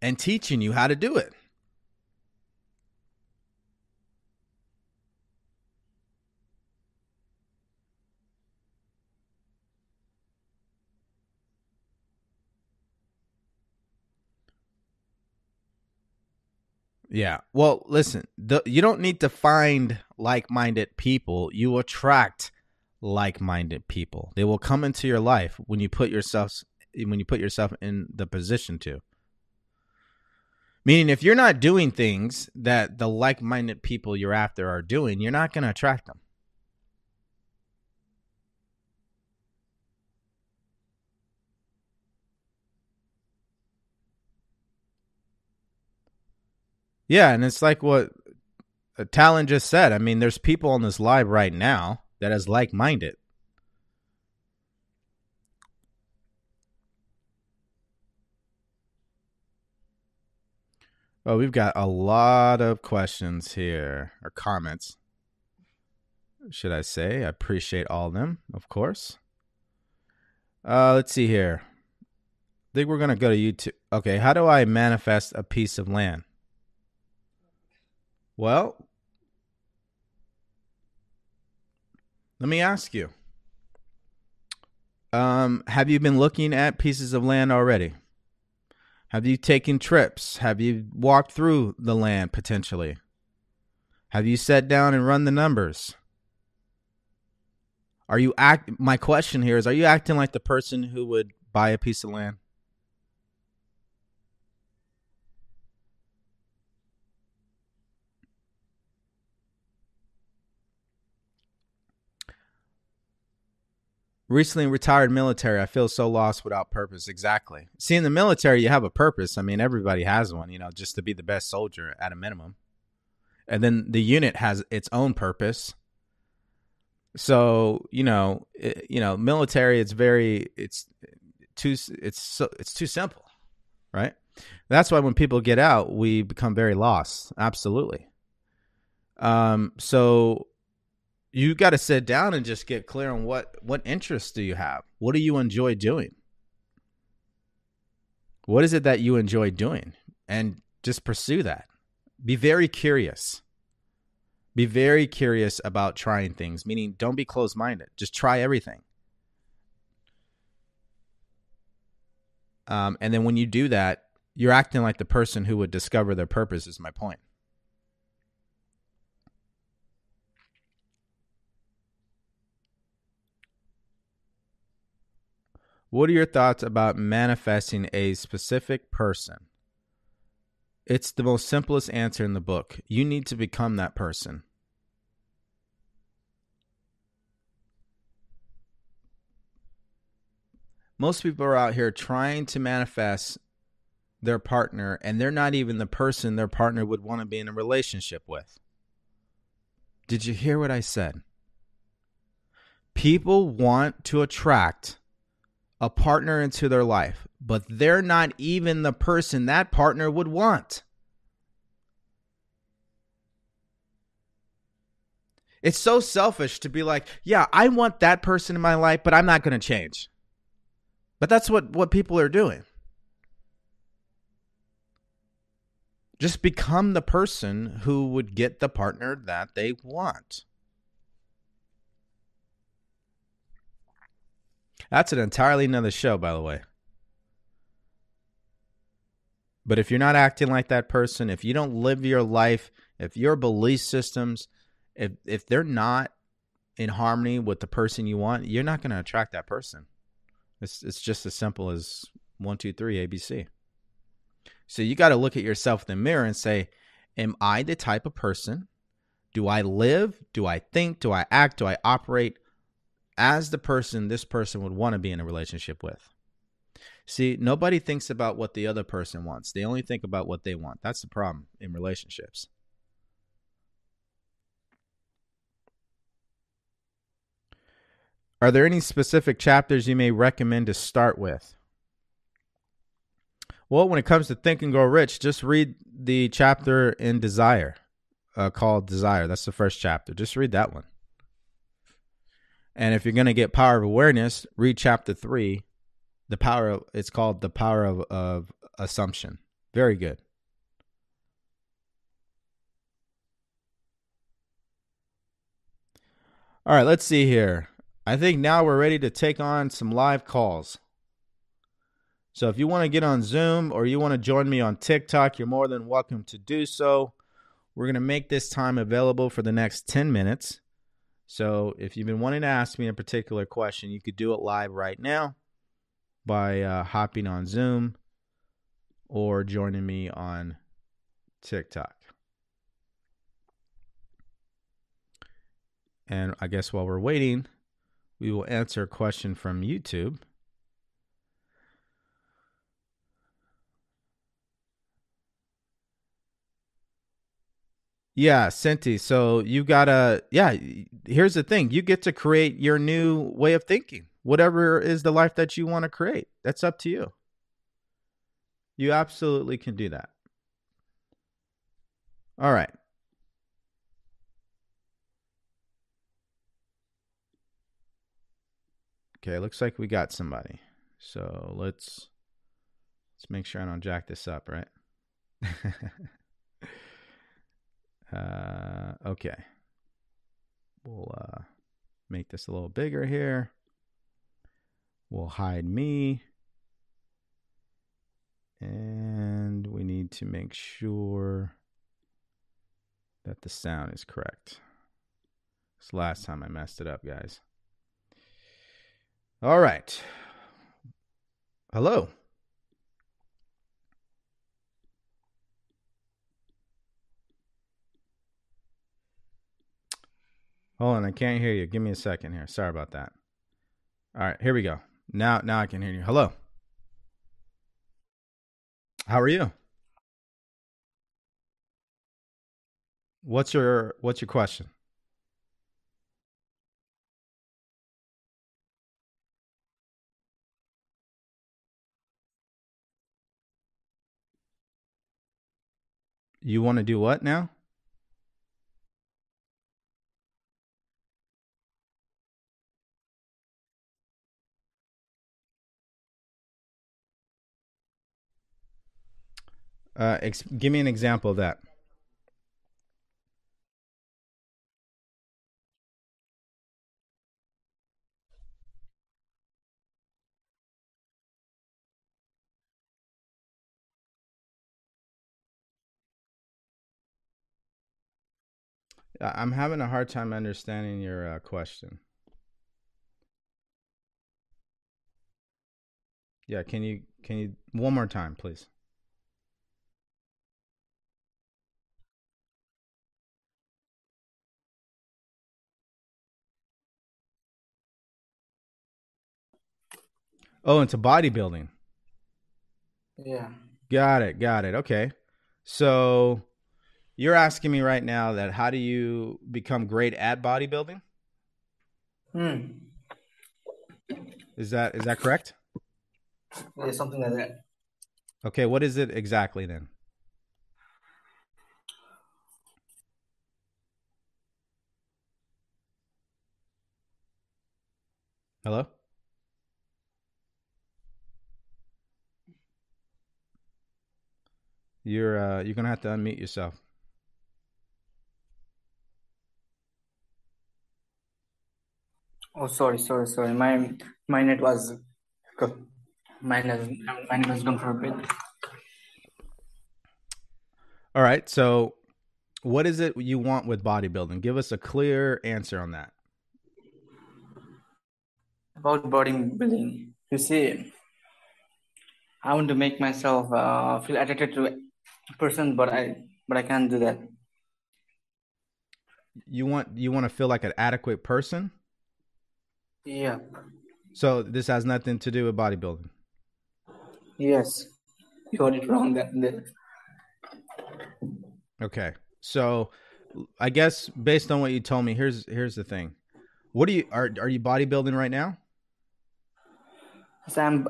And teaching you how to do it. Yeah. Well, listen, the, you don't need to find like-minded people. You attract like-minded people. They will come into your life when you put yourself when you put yourself in the position to. Meaning if you're not doing things that the like-minded people you're after are doing, you're not going to attract them. Yeah, and it's like what uh, Talon just said. I mean, there's people on this live right now that is like-minded. Oh, we've got a lot of questions here or comments. Should I say? I appreciate all of them, of course. Uh, let's see here. I think we're gonna go to YouTube. Okay, how do I manifest a piece of land? Well, let me ask you. Um, have you been looking at pieces of land already? Have you taken trips? Have you walked through the land potentially? Have you sat down and run the numbers? Are you act my question here is are you acting like the person who would buy a piece of land? Recently retired military i feel so lost without purpose. Exactly. See in the military you have a purpose. I mean everybody has one you know just to be the best soldier at a minimum. And then the unit has its own purpose. So you know it, you know military it's very it's too it's so it's too simple right? That's why when people get out we become very lost. Absolutely. Um so you got to sit down and just get clear on what what interests do you have? What do you enjoy doing? What is it that you enjoy doing? And just pursue that. Be very curious. Be very curious about trying things meaning don't be closed-minded. Just try everything. Um, and then when you do that you're acting like the person who would discover their purpose is my point What are your thoughts about manifesting a specific person? It's the most simplest answer in the book. You need to become that person. Most people are out here trying to manifest their partner, and they're not even the person their partner would want to be in a relationship with. Did you hear what I said? People want to attract a partner into their life, but they're not even the person that partner would want. It's so selfish to be like, yeah, I want that person in my life, but I'm not going to change. But that's what, what people are doing. Just become the person who would get the partner that they want. That's an entirely another show, by the way. But if you're not acting like that person, if you don't live your life, if your belief systems, if if they're not in harmony with the person you want, you're not going to attract that person. It's it's just as simple as one, two, three, ABC. So you got to look at yourself in the mirror and say, Am I the type of person? Do I live? Do I think? Do I act? Do I operate as the person this person would want to be in a relationship with? See, nobody thinks about what the other person wants. They only think about what they want. That's the problem in relationships. Are there any specific chapters you may recommend to start with? Well, when it comes to Think and Grow Rich, just read the chapter in Desire uh, called Desire. That's the first chapter. Just read that one. And if you're going to get power of awareness, read chapter three. The power of it's called the power of, of assumption. Very good. All right, let's see here. I think now we're ready to take on some live calls. So if you want to get on Zoom or you want to join me on TikTok, you're more than welcome to do so. We're going to make this time available for the next 10 minutes. So if you've been wanting to ask me a particular question, you could do it live right now by uh, hopping on Zoom or joining me on TikTok. And I guess while we're waiting, we will answer a question from YouTube. Yeah, Senti. So you gotta, yeah. Here's the thing: you get to create your new way of thinking. Whatever is the life that you want to create, that's up to you. You absolutely can do that. All right. Okay, looks like we got somebody. So let's let's make sure I don't jack this up, right? Uh, okay. We'll uh, make this a little bigger here. We'll hide me. And we need to make sure that the sound is correct. This last time I messed it up, guys. All right. Hello. Hold on, I can't hear you. Give me a second here. Sorry about that. All right, here we go. Now now I can hear you. Hello. How are you? What's your what's your question? You want to do what now? Uh, ex- give me an example of that. I'm having a hard time understanding your uh, question. Yeah, can you can you one more time, please? Oh, into bodybuilding. Yeah. Got it. Got it. Okay. So you're asking me right now that how do you become great at bodybuilding? Hmm. Is that is that correct? Yeah, something like that. Okay, what is it exactly then? Hello? You're uh you're gonna have to unmute yourself. Oh, sorry, sorry, sorry. My my net was mine has mine was gone for a bit. All right, so what is it you want with bodybuilding? Give us a clear answer on that. About bodybuilding, you see, I want to make myself uh, feel attracted to person, but I but I can't do that. You want you want to feel like an adequate person? Yeah. So this has nothing to do with bodybuilding. Yes. You got it wrong. That. Okay. So I guess based on what you told me, here's here's the thing. What do you are are you bodybuilding right now? So I'm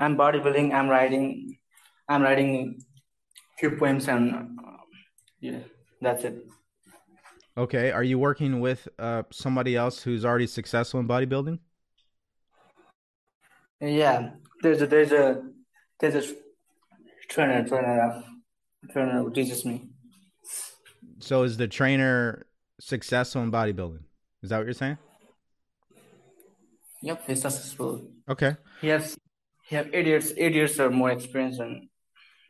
I'm bodybuilding. I'm writing. I'm writing few poems and uh, yeah, that's it. Okay. Are you working with uh somebody else who's already successful in bodybuilding? Yeah. There's a there's a there's a trainer trainer trainer who teaches me. So is the trainer successful in bodybuilding? Is that what you're saying? Yep, he's successful. Okay. He has he have eight years eight years or more experience in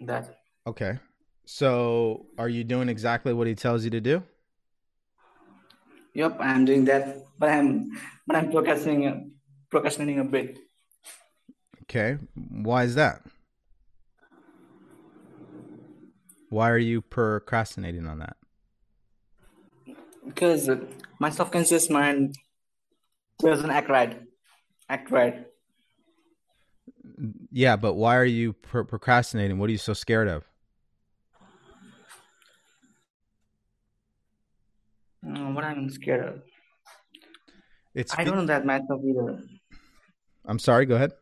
that. Okay. So are you doing exactly what he tells you to do? Yep, I'm doing that, but I'm but I'm procrastinating procrastinating a bit. Okay. Why is that? Why are you procrastinating on that? because my subconscious mind doesn't act right. Act right. Yeah, but why are you pro- procrastinating? What are you so scared of? Uh, what I'm scared of. It's I don't know that myself either. I'm sorry, go ahead.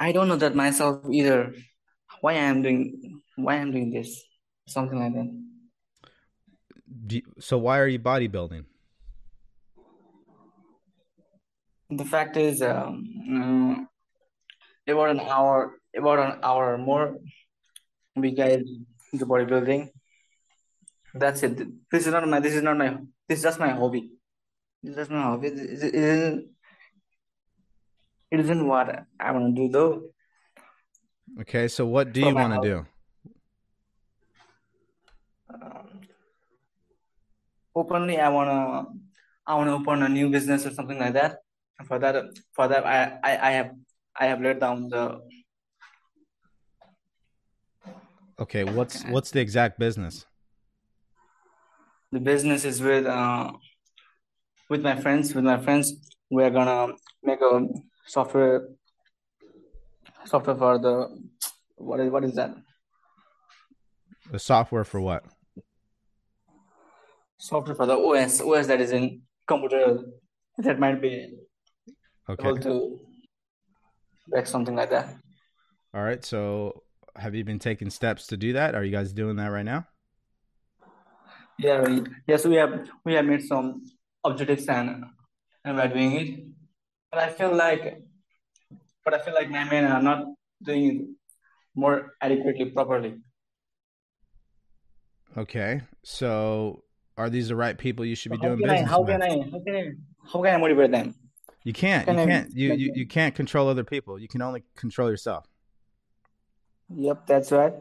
I don't know that myself either. Why I'm doing why I'm doing this. Something like that. You- so why are you bodybuilding? The fact is, um, uh, about an hour, about an hour more, we guys do bodybuilding. That's it. This is not my. This is not my. This is just my hobby. This is just my hobby. It, isn't. It isn't what I want to do though. Okay, so what do you want to do? Um, openly, I wanna. I wanna open a new business or something like that. And for that, for that, I, I, I have, I have laid down the. Okay, what's what's the exact business? The business is with uh with my friends. With my friends, we're gonna make a software software for the what is what is that The software for what? software for the OS OS that is in computer that might be Okay. able to make something like that. All right. So have you been taking steps to do that? Are you guys doing that right now? Yeah, we, yes, we have we have made some objectives and and we're doing it. But I feel like, but I feel like my men are not doing it more adequately properly. Okay. So are these the right people you should be So doing can I business how with? can I how can I how can I motivate them? You can't. Can You I can't. You, you you can't control other people. You can only control yourself. Yep, that's right.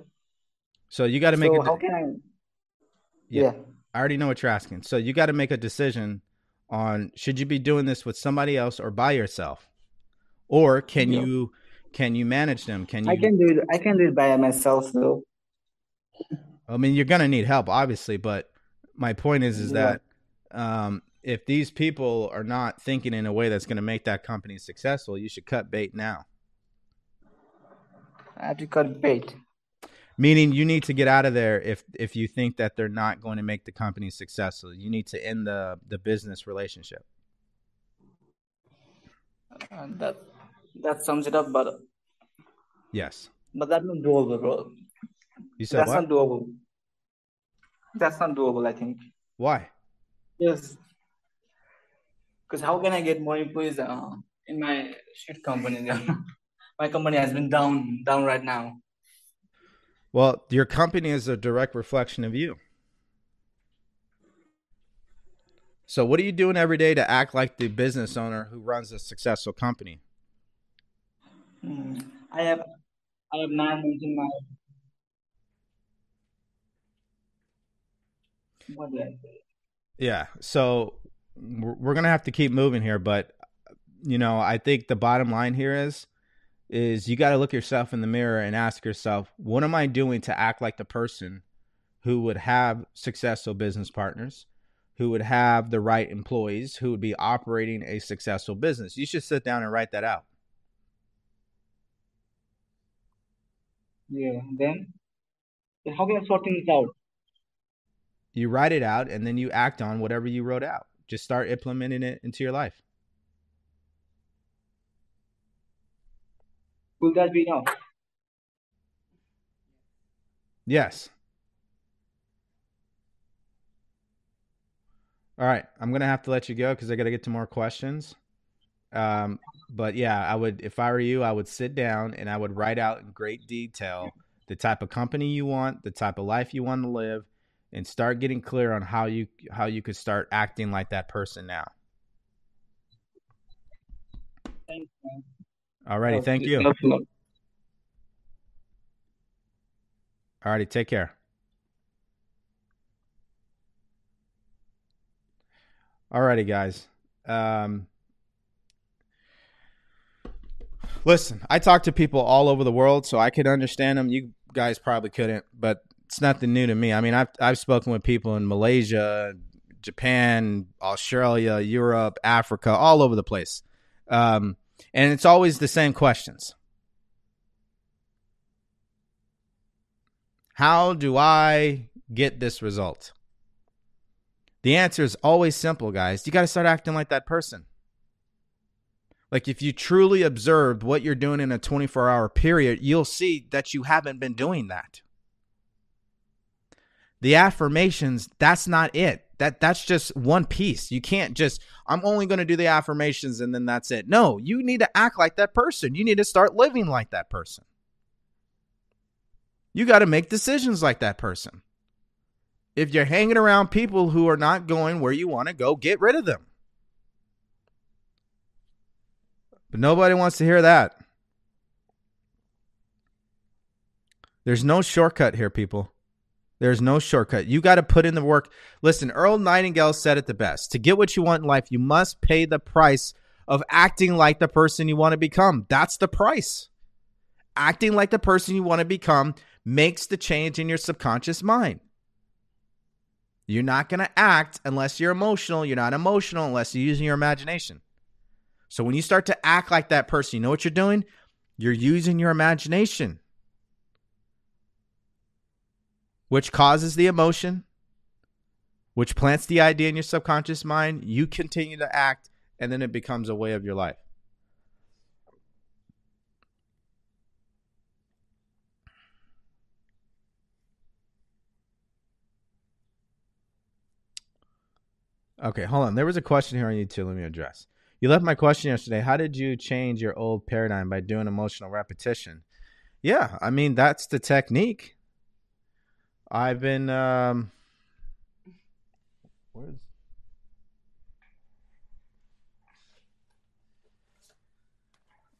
So you got to make So a. how can I? Yeah, Yeah. I already know what you're asking. So you got to make a decision on should you be doing this with somebody else or by yourself, or can Yeah. you can you manage them? Can you? I can do it. I can do it by myself though. I mean, you're gonna need help, obviously, but my point is, is Yeah. that um, if these people are not thinking in a way that's gonna make that company successful, you should cut bait now. I have to cut bait. Meaning, you need to get out of there if if you think that they're not going to make the company successful. You need to end the the business relationship. Uh, that that sums it up, but Yes. but that's not doable, bro. You said That's what? not doable. That's not doable. I think. Why? Yes. Because how can I get more employees uh, in my shit company? my company has been down down right now. Well, your company is a direct reflection of you. So, what are you doing every day to act like the business owner who runs a successful company? Hmm. I have I have nine months in my what did I say? Yeah. So, we're, we're going to have to keep moving here, but you know, I think the bottom line here is is you got to look yourself in the mirror and ask yourself, what am I doing to act like the person who would have successful business partners, who would have the right employees, who would be operating a successful business? You should sit down and write that out. Yeah. Then then how can I sort things out? You write it out and then you act on whatever you wrote out. Just start implementing it into your life. Will that be enough? Yes. All right, I'm gonna have to let you go because I got to get to more questions. Um, but yeah, I would, if I were you, I would sit down and I would write out in great detail the type of company you want, the type of life you want to live, and start getting clear on how you how you could start acting like that person now. Thanks, man. Alrighty, Uh, thank you. helps a lot. Alrighty, take care. Alrighty, guys. Um, listen, I talk to people all over the world, so I could understand them. You guys probably couldn't, but it's nothing new to me. I mean, I've I've spoken with people in Malaysia, Japan, Australia, Europe, Africa, all over the place, um, and it's always the same questions. How do I get this result? The answer is always simple, guys. You got to start acting like that person. Like if you truly observed what you're doing in a 24 hour period, you'll see that you haven't been doing that. The affirmations, that's not it. That that's just one piece. You can't just I'm only going to do the affirmations and then that's it. No, you need to act like that person. You need to start living like that person. You got to make decisions like that person. If you're hanging around people who are not going where you want to go, get rid of them. But nobody wants to hear that. There's no shortcut here, people. There's no shortcut. You got to put in the work. Listen, Earl Nightingale said it the best. To get what you want in life, you must pay the price of acting like the person you want to become. That's the price. Acting like the person you want to become makes the change in your subconscious mind. You're not going to act unless you're emotional. You're not emotional unless you're using your imagination. So when you start to act like that person, you know what you're doing? You're using your imagination, which causes the emotion, which plants the idea in your subconscious mind. You continue to act, and then it becomes a way of your life. Okay, hold on. There was a question here on YouTube. Let me address. You left my question yesterday. How did you change your old paradigm by doing emotional repetition? Yeah, I mean that's the technique. I've been um where's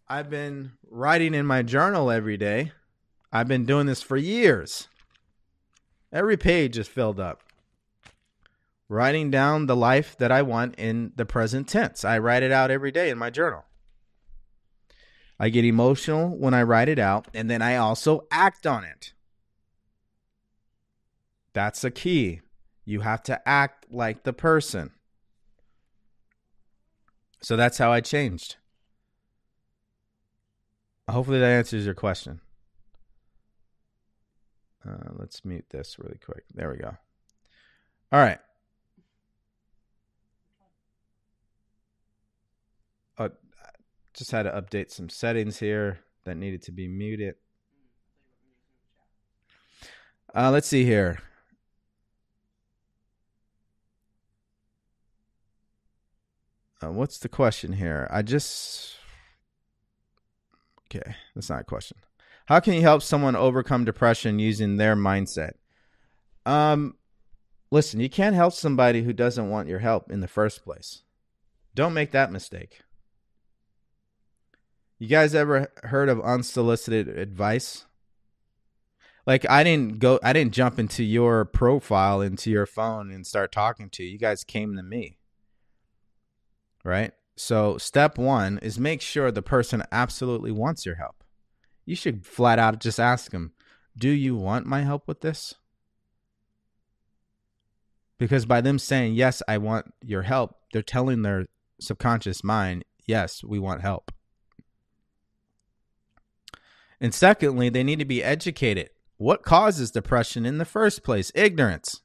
I've been writing in my journal every day. I've been doing this for years. Every page is filled up writing down the life that I want in the present tense. I write it out every day in my journal. I get emotional when I write it out, and then I also act on it. That's a key. You have to act like the person. So that's how I changed. Hopefully that answers your question. Uh, let's mute this really quick. There we go. All right. Uh, just had to update some settings here that needed to be muted. Uh, let's see here. Uh, what's the question here? I just. Okay, that's not a question. How can you help someone overcome depression using their mindset? Um, listen, you can't help somebody who doesn't want your help in the first place. Don't make that mistake. You guys ever heard of unsolicited advice? Like I didn't go I didn't jump into your profile into your phone and start talking to you. You guys came to me. Right? So step 1 is make sure the person absolutely wants your help. You should flat out just ask them, "Do you want my help with this?" Because by them saying, "Yes, I want your help," they're telling their subconscious mind, "Yes, we want help." And secondly, they need to be educated. What causes depression in the first place? Ignorance.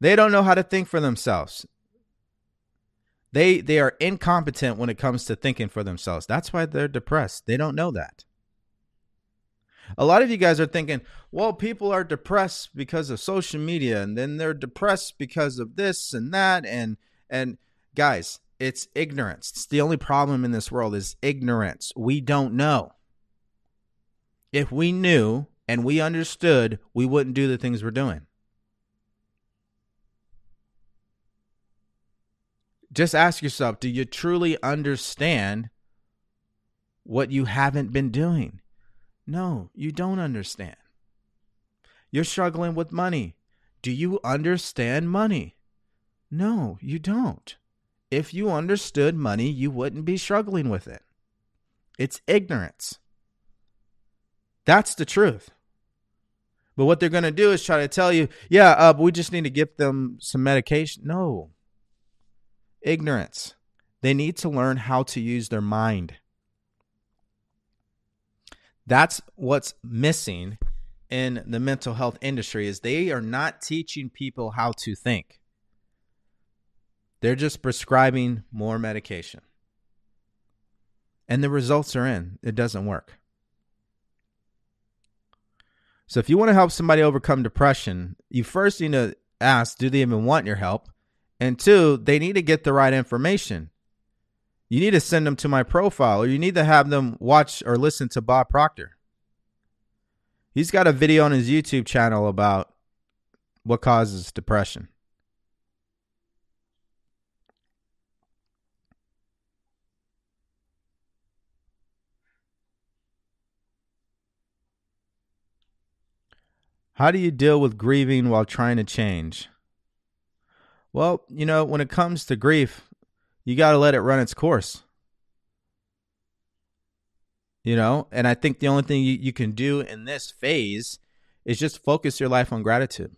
They don't know how to think for themselves. They they are incompetent when it comes to thinking for themselves. That's why they're depressed. They don't know that. A lot of you guys are thinking, well, people are depressed because of social media and then they're depressed because of this and that and and guys, it's ignorance. It's the only problem in this world is ignorance. We don't know. If we knew and we understood, we wouldn't do the things we're doing. Just ask yourself do you truly understand what you haven't been doing? No, you don't understand. You're struggling with money. Do you understand money? No, you don't. If you understood money, you wouldn't be struggling with it. It's ignorance. That's the truth. But what they're going to do is try to tell you, yeah, uh, we just need to give them some medication. No. Ignorance. They need to learn how to use their mind. That's what's missing in the mental health industry is they are not teaching people how to think. They're just prescribing more medication. And the results are in. It doesn't work. So if you want to help somebody overcome depression, you first need to ask, do they even want your help? And two, they need to get the right information. You need to send them to my profile or you need to have them watch or listen to Bob Proctor. He's got a video on his YouTube channel about what causes depression. How do you deal with grieving while trying to change? Well, you know, when it comes to grief, you got to let it run its course. You know, and I think the only thing you, you can do in this phase is just focus your life on gratitude.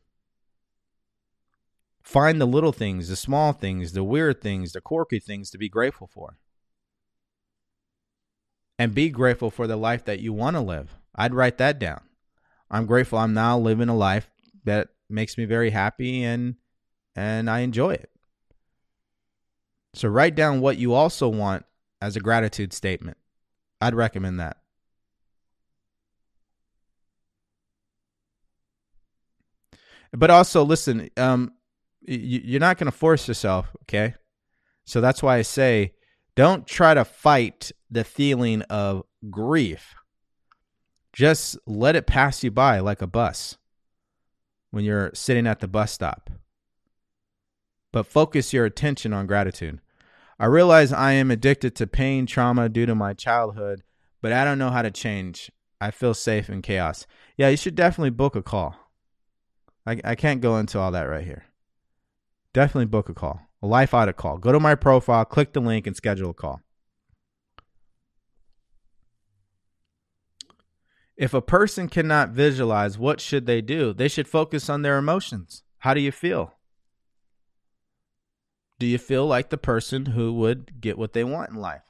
Find the little things, the small things, the weird things, the quirky things to be grateful for. And be grateful for the life that you want to live. I'd write that down. I'm grateful I'm now living a life that makes me very happy and and I enjoy it. So write down what you also want as a gratitude statement. I'd recommend that. But also listen, um you're not going to force yourself, okay? So that's why I say don't try to fight the feeling of grief just let it pass you by like a bus when you're sitting at the bus stop. But focus your attention on gratitude. I realize I am addicted to pain, trauma due to my childhood, but I don't know how to change. I feel safe in chaos. Yeah, you should definitely book a call. I, I can't go into all that right here. Definitely book a call, a life audit call. Go to my profile, click the link, and schedule a call. If a person cannot visualize, what should they do? They should focus on their emotions. How do you feel? Do you feel like the person who would get what they want in life?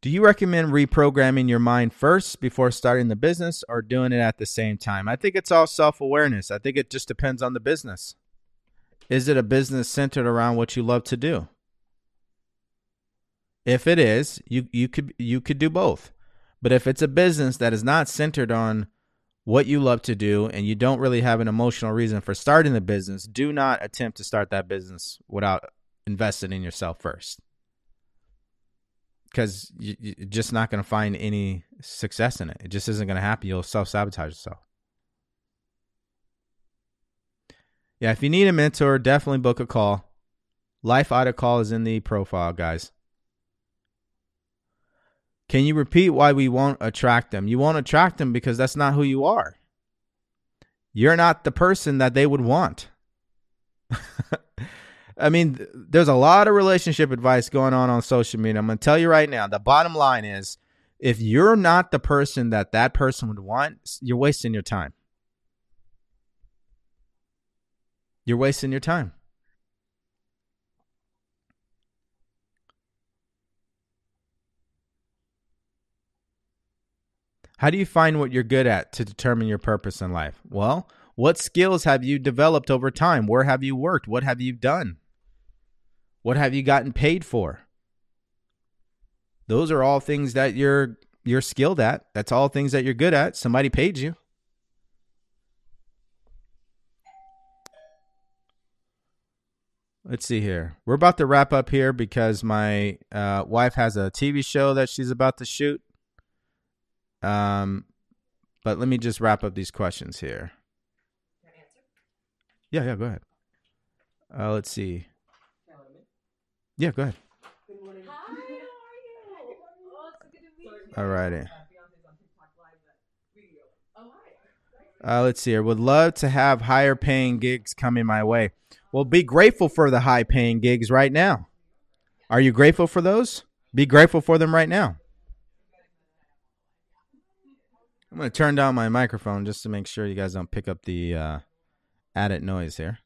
Do you recommend reprogramming your mind first before starting the business or doing it at the same time? I think it's all self awareness. I think it just depends on the business. Is it a business centered around what you love to do? If it is, you, you could you could do both. But if it's a business that is not centered on what you love to do and you don't really have an emotional reason for starting the business, do not attempt to start that business without investing in yourself first. Because you, you're just not going to find any success in it. It just isn't going to happen. You'll self sabotage yourself. Yeah, if you need a mentor, definitely book a call. Life Audit Call is in the profile, guys. Can you repeat why we won't attract them? You won't attract them because that's not who you are. You're not the person that they would want. I mean, there's a lot of relationship advice going on on social media. I'm going to tell you right now. The bottom line is if you're not the person that that person would want, you're wasting your time. You're wasting your time. How do you find what you're good at to determine your purpose in life? Well, what skills have you developed over time? Where have you worked? What have you done? What have you gotten paid for? Those are all things that you're you're skilled at. That's all things that you're good at. Somebody paid you. Let's see here. We're about to wrap up here because my uh, wife has a TV show that she's about to shoot. Um, but let me just wrap up these questions here. Yeah, yeah, go ahead. Uh, let's see. Yeah, go ahead. All righty. Uh, let's see here. Would love to have higher paying gigs coming my way. Well, be grateful for the high paying gigs right now. Are you grateful for those? Be grateful for them right now. I'm going to turn down my microphone just to make sure you guys don't pick up the uh, added noise here.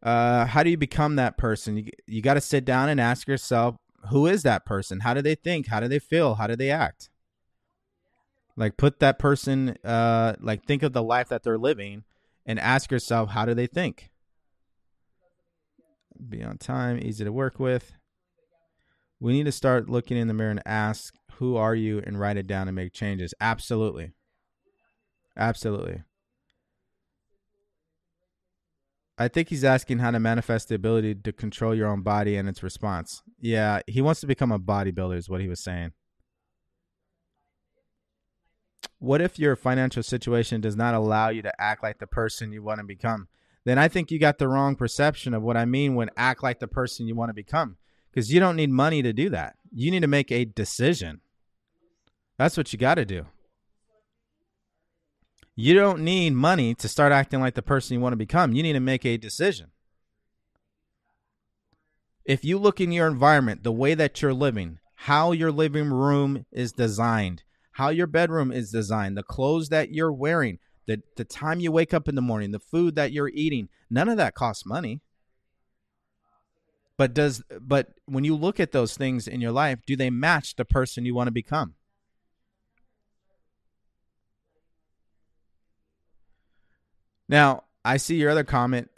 Uh, how do you become that person? You, you got to sit down and ask yourself, who is that person? How do they think? How do they feel? How do they act? Like put that person, uh, like think of the life that they're living and ask yourself, how do they think? Be on time, easy to work with. We need to start looking in the mirror and ask, who are you and write it down and make changes. Absolutely. Absolutely. I think he's asking how to manifest the ability to control your own body and its response. Yeah, he wants to become a bodybuilder, is what he was saying. What if your financial situation does not allow you to act like the person you want to become? Then I think you got the wrong perception of what I mean when act like the person you want to become. Because you don't need money to do that. You need to make a decision. That's what you got to do. You don't need money to start acting like the person you want to become. You need to make a decision. If you look in your environment, the way that you're living, how your living room is designed, how your bedroom is designed, the clothes that you're wearing, the, the time you wake up in the morning, the food that you're eating, none of that costs money. But does but when you look at those things in your life, do they match the person you want to become? Now, I see your other comment.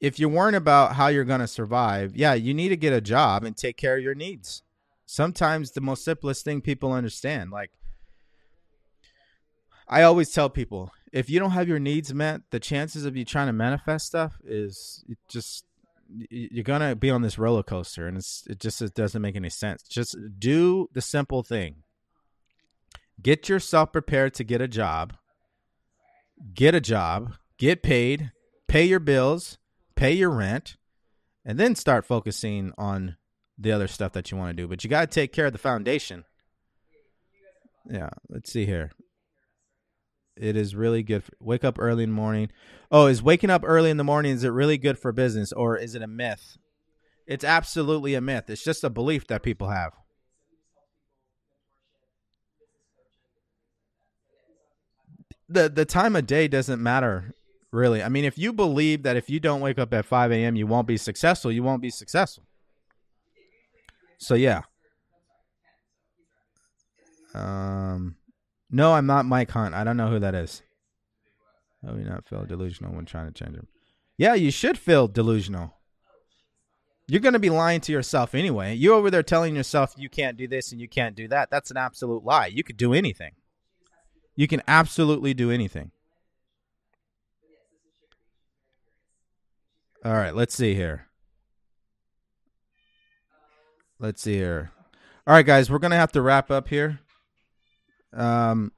If you're worrying about how you're going to survive, yeah, you need to get a job and take care of your needs. Sometimes the most simplest thing people understand, like I always tell people, if you don't have your needs met, the chances of you trying to manifest stuff is just you're gonna be on this roller coaster, and it's it just it doesn't make any sense. Just do the simple thing. Get yourself prepared to get a job get a job, get paid, pay your bills, pay your rent, and then start focusing on the other stuff that you want to do. But you got to take care of the foundation. Yeah, let's see here. It is really good. For, wake up early in the morning. Oh, is waking up early in the morning is it really good for business or is it a myth? It's absolutely a myth. It's just a belief that people have. The the time of day doesn't matter really. I mean, if you believe that if you don't wake up at 5 a.m., you won't be successful, you won't be successful. So yeah. Um, no, I'm not Mike Hunt. I don't know who that is. Do you not feel delusional when trying to change him? Yeah, you should feel delusional. You're going to be lying to yourself anyway. You over there telling yourself you can't do this and you can't do that. That's an absolute lie. You could do anything. You can absolutely do anything. All right, let's see here. Let's see here. All right, guys, we're gonna have to wrap up here. Um,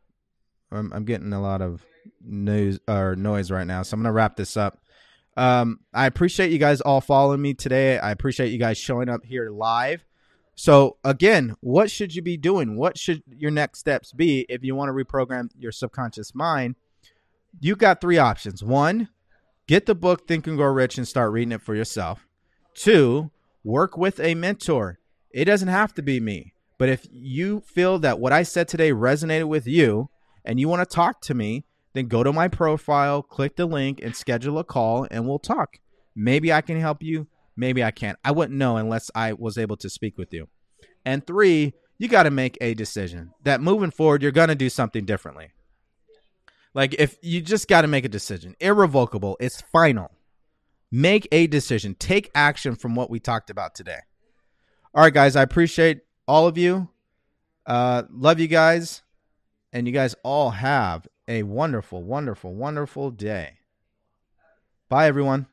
I'm, I'm getting a lot of news or noise right now, so I'm gonna wrap this up. Um, I appreciate you guys all following me today. I appreciate you guys showing up here live. So again, what should you be doing? What should your next steps be if you want to reprogram your subconscious mind? You got three options. One, get the book Think and Grow Rich and start reading it for yourself. Two, work with a mentor. It doesn't have to be me, but if you feel that what I said today resonated with you and you want to talk to me, then go to my profile, click the link, and schedule a call, and we'll talk. Maybe I can help you. Maybe I can't. I wouldn't know unless I was able to speak with you. And three, you got to make a decision that moving forward, you're going to do something differently. Like if you just got to make a decision, irrevocable, it's final. Make a decision, take action from what we talked about today. All right, guys, I appreciate all of you. Uh, love you guys. And you guys all have a wonderful, wonderful, wonderful day. Bye, everyone.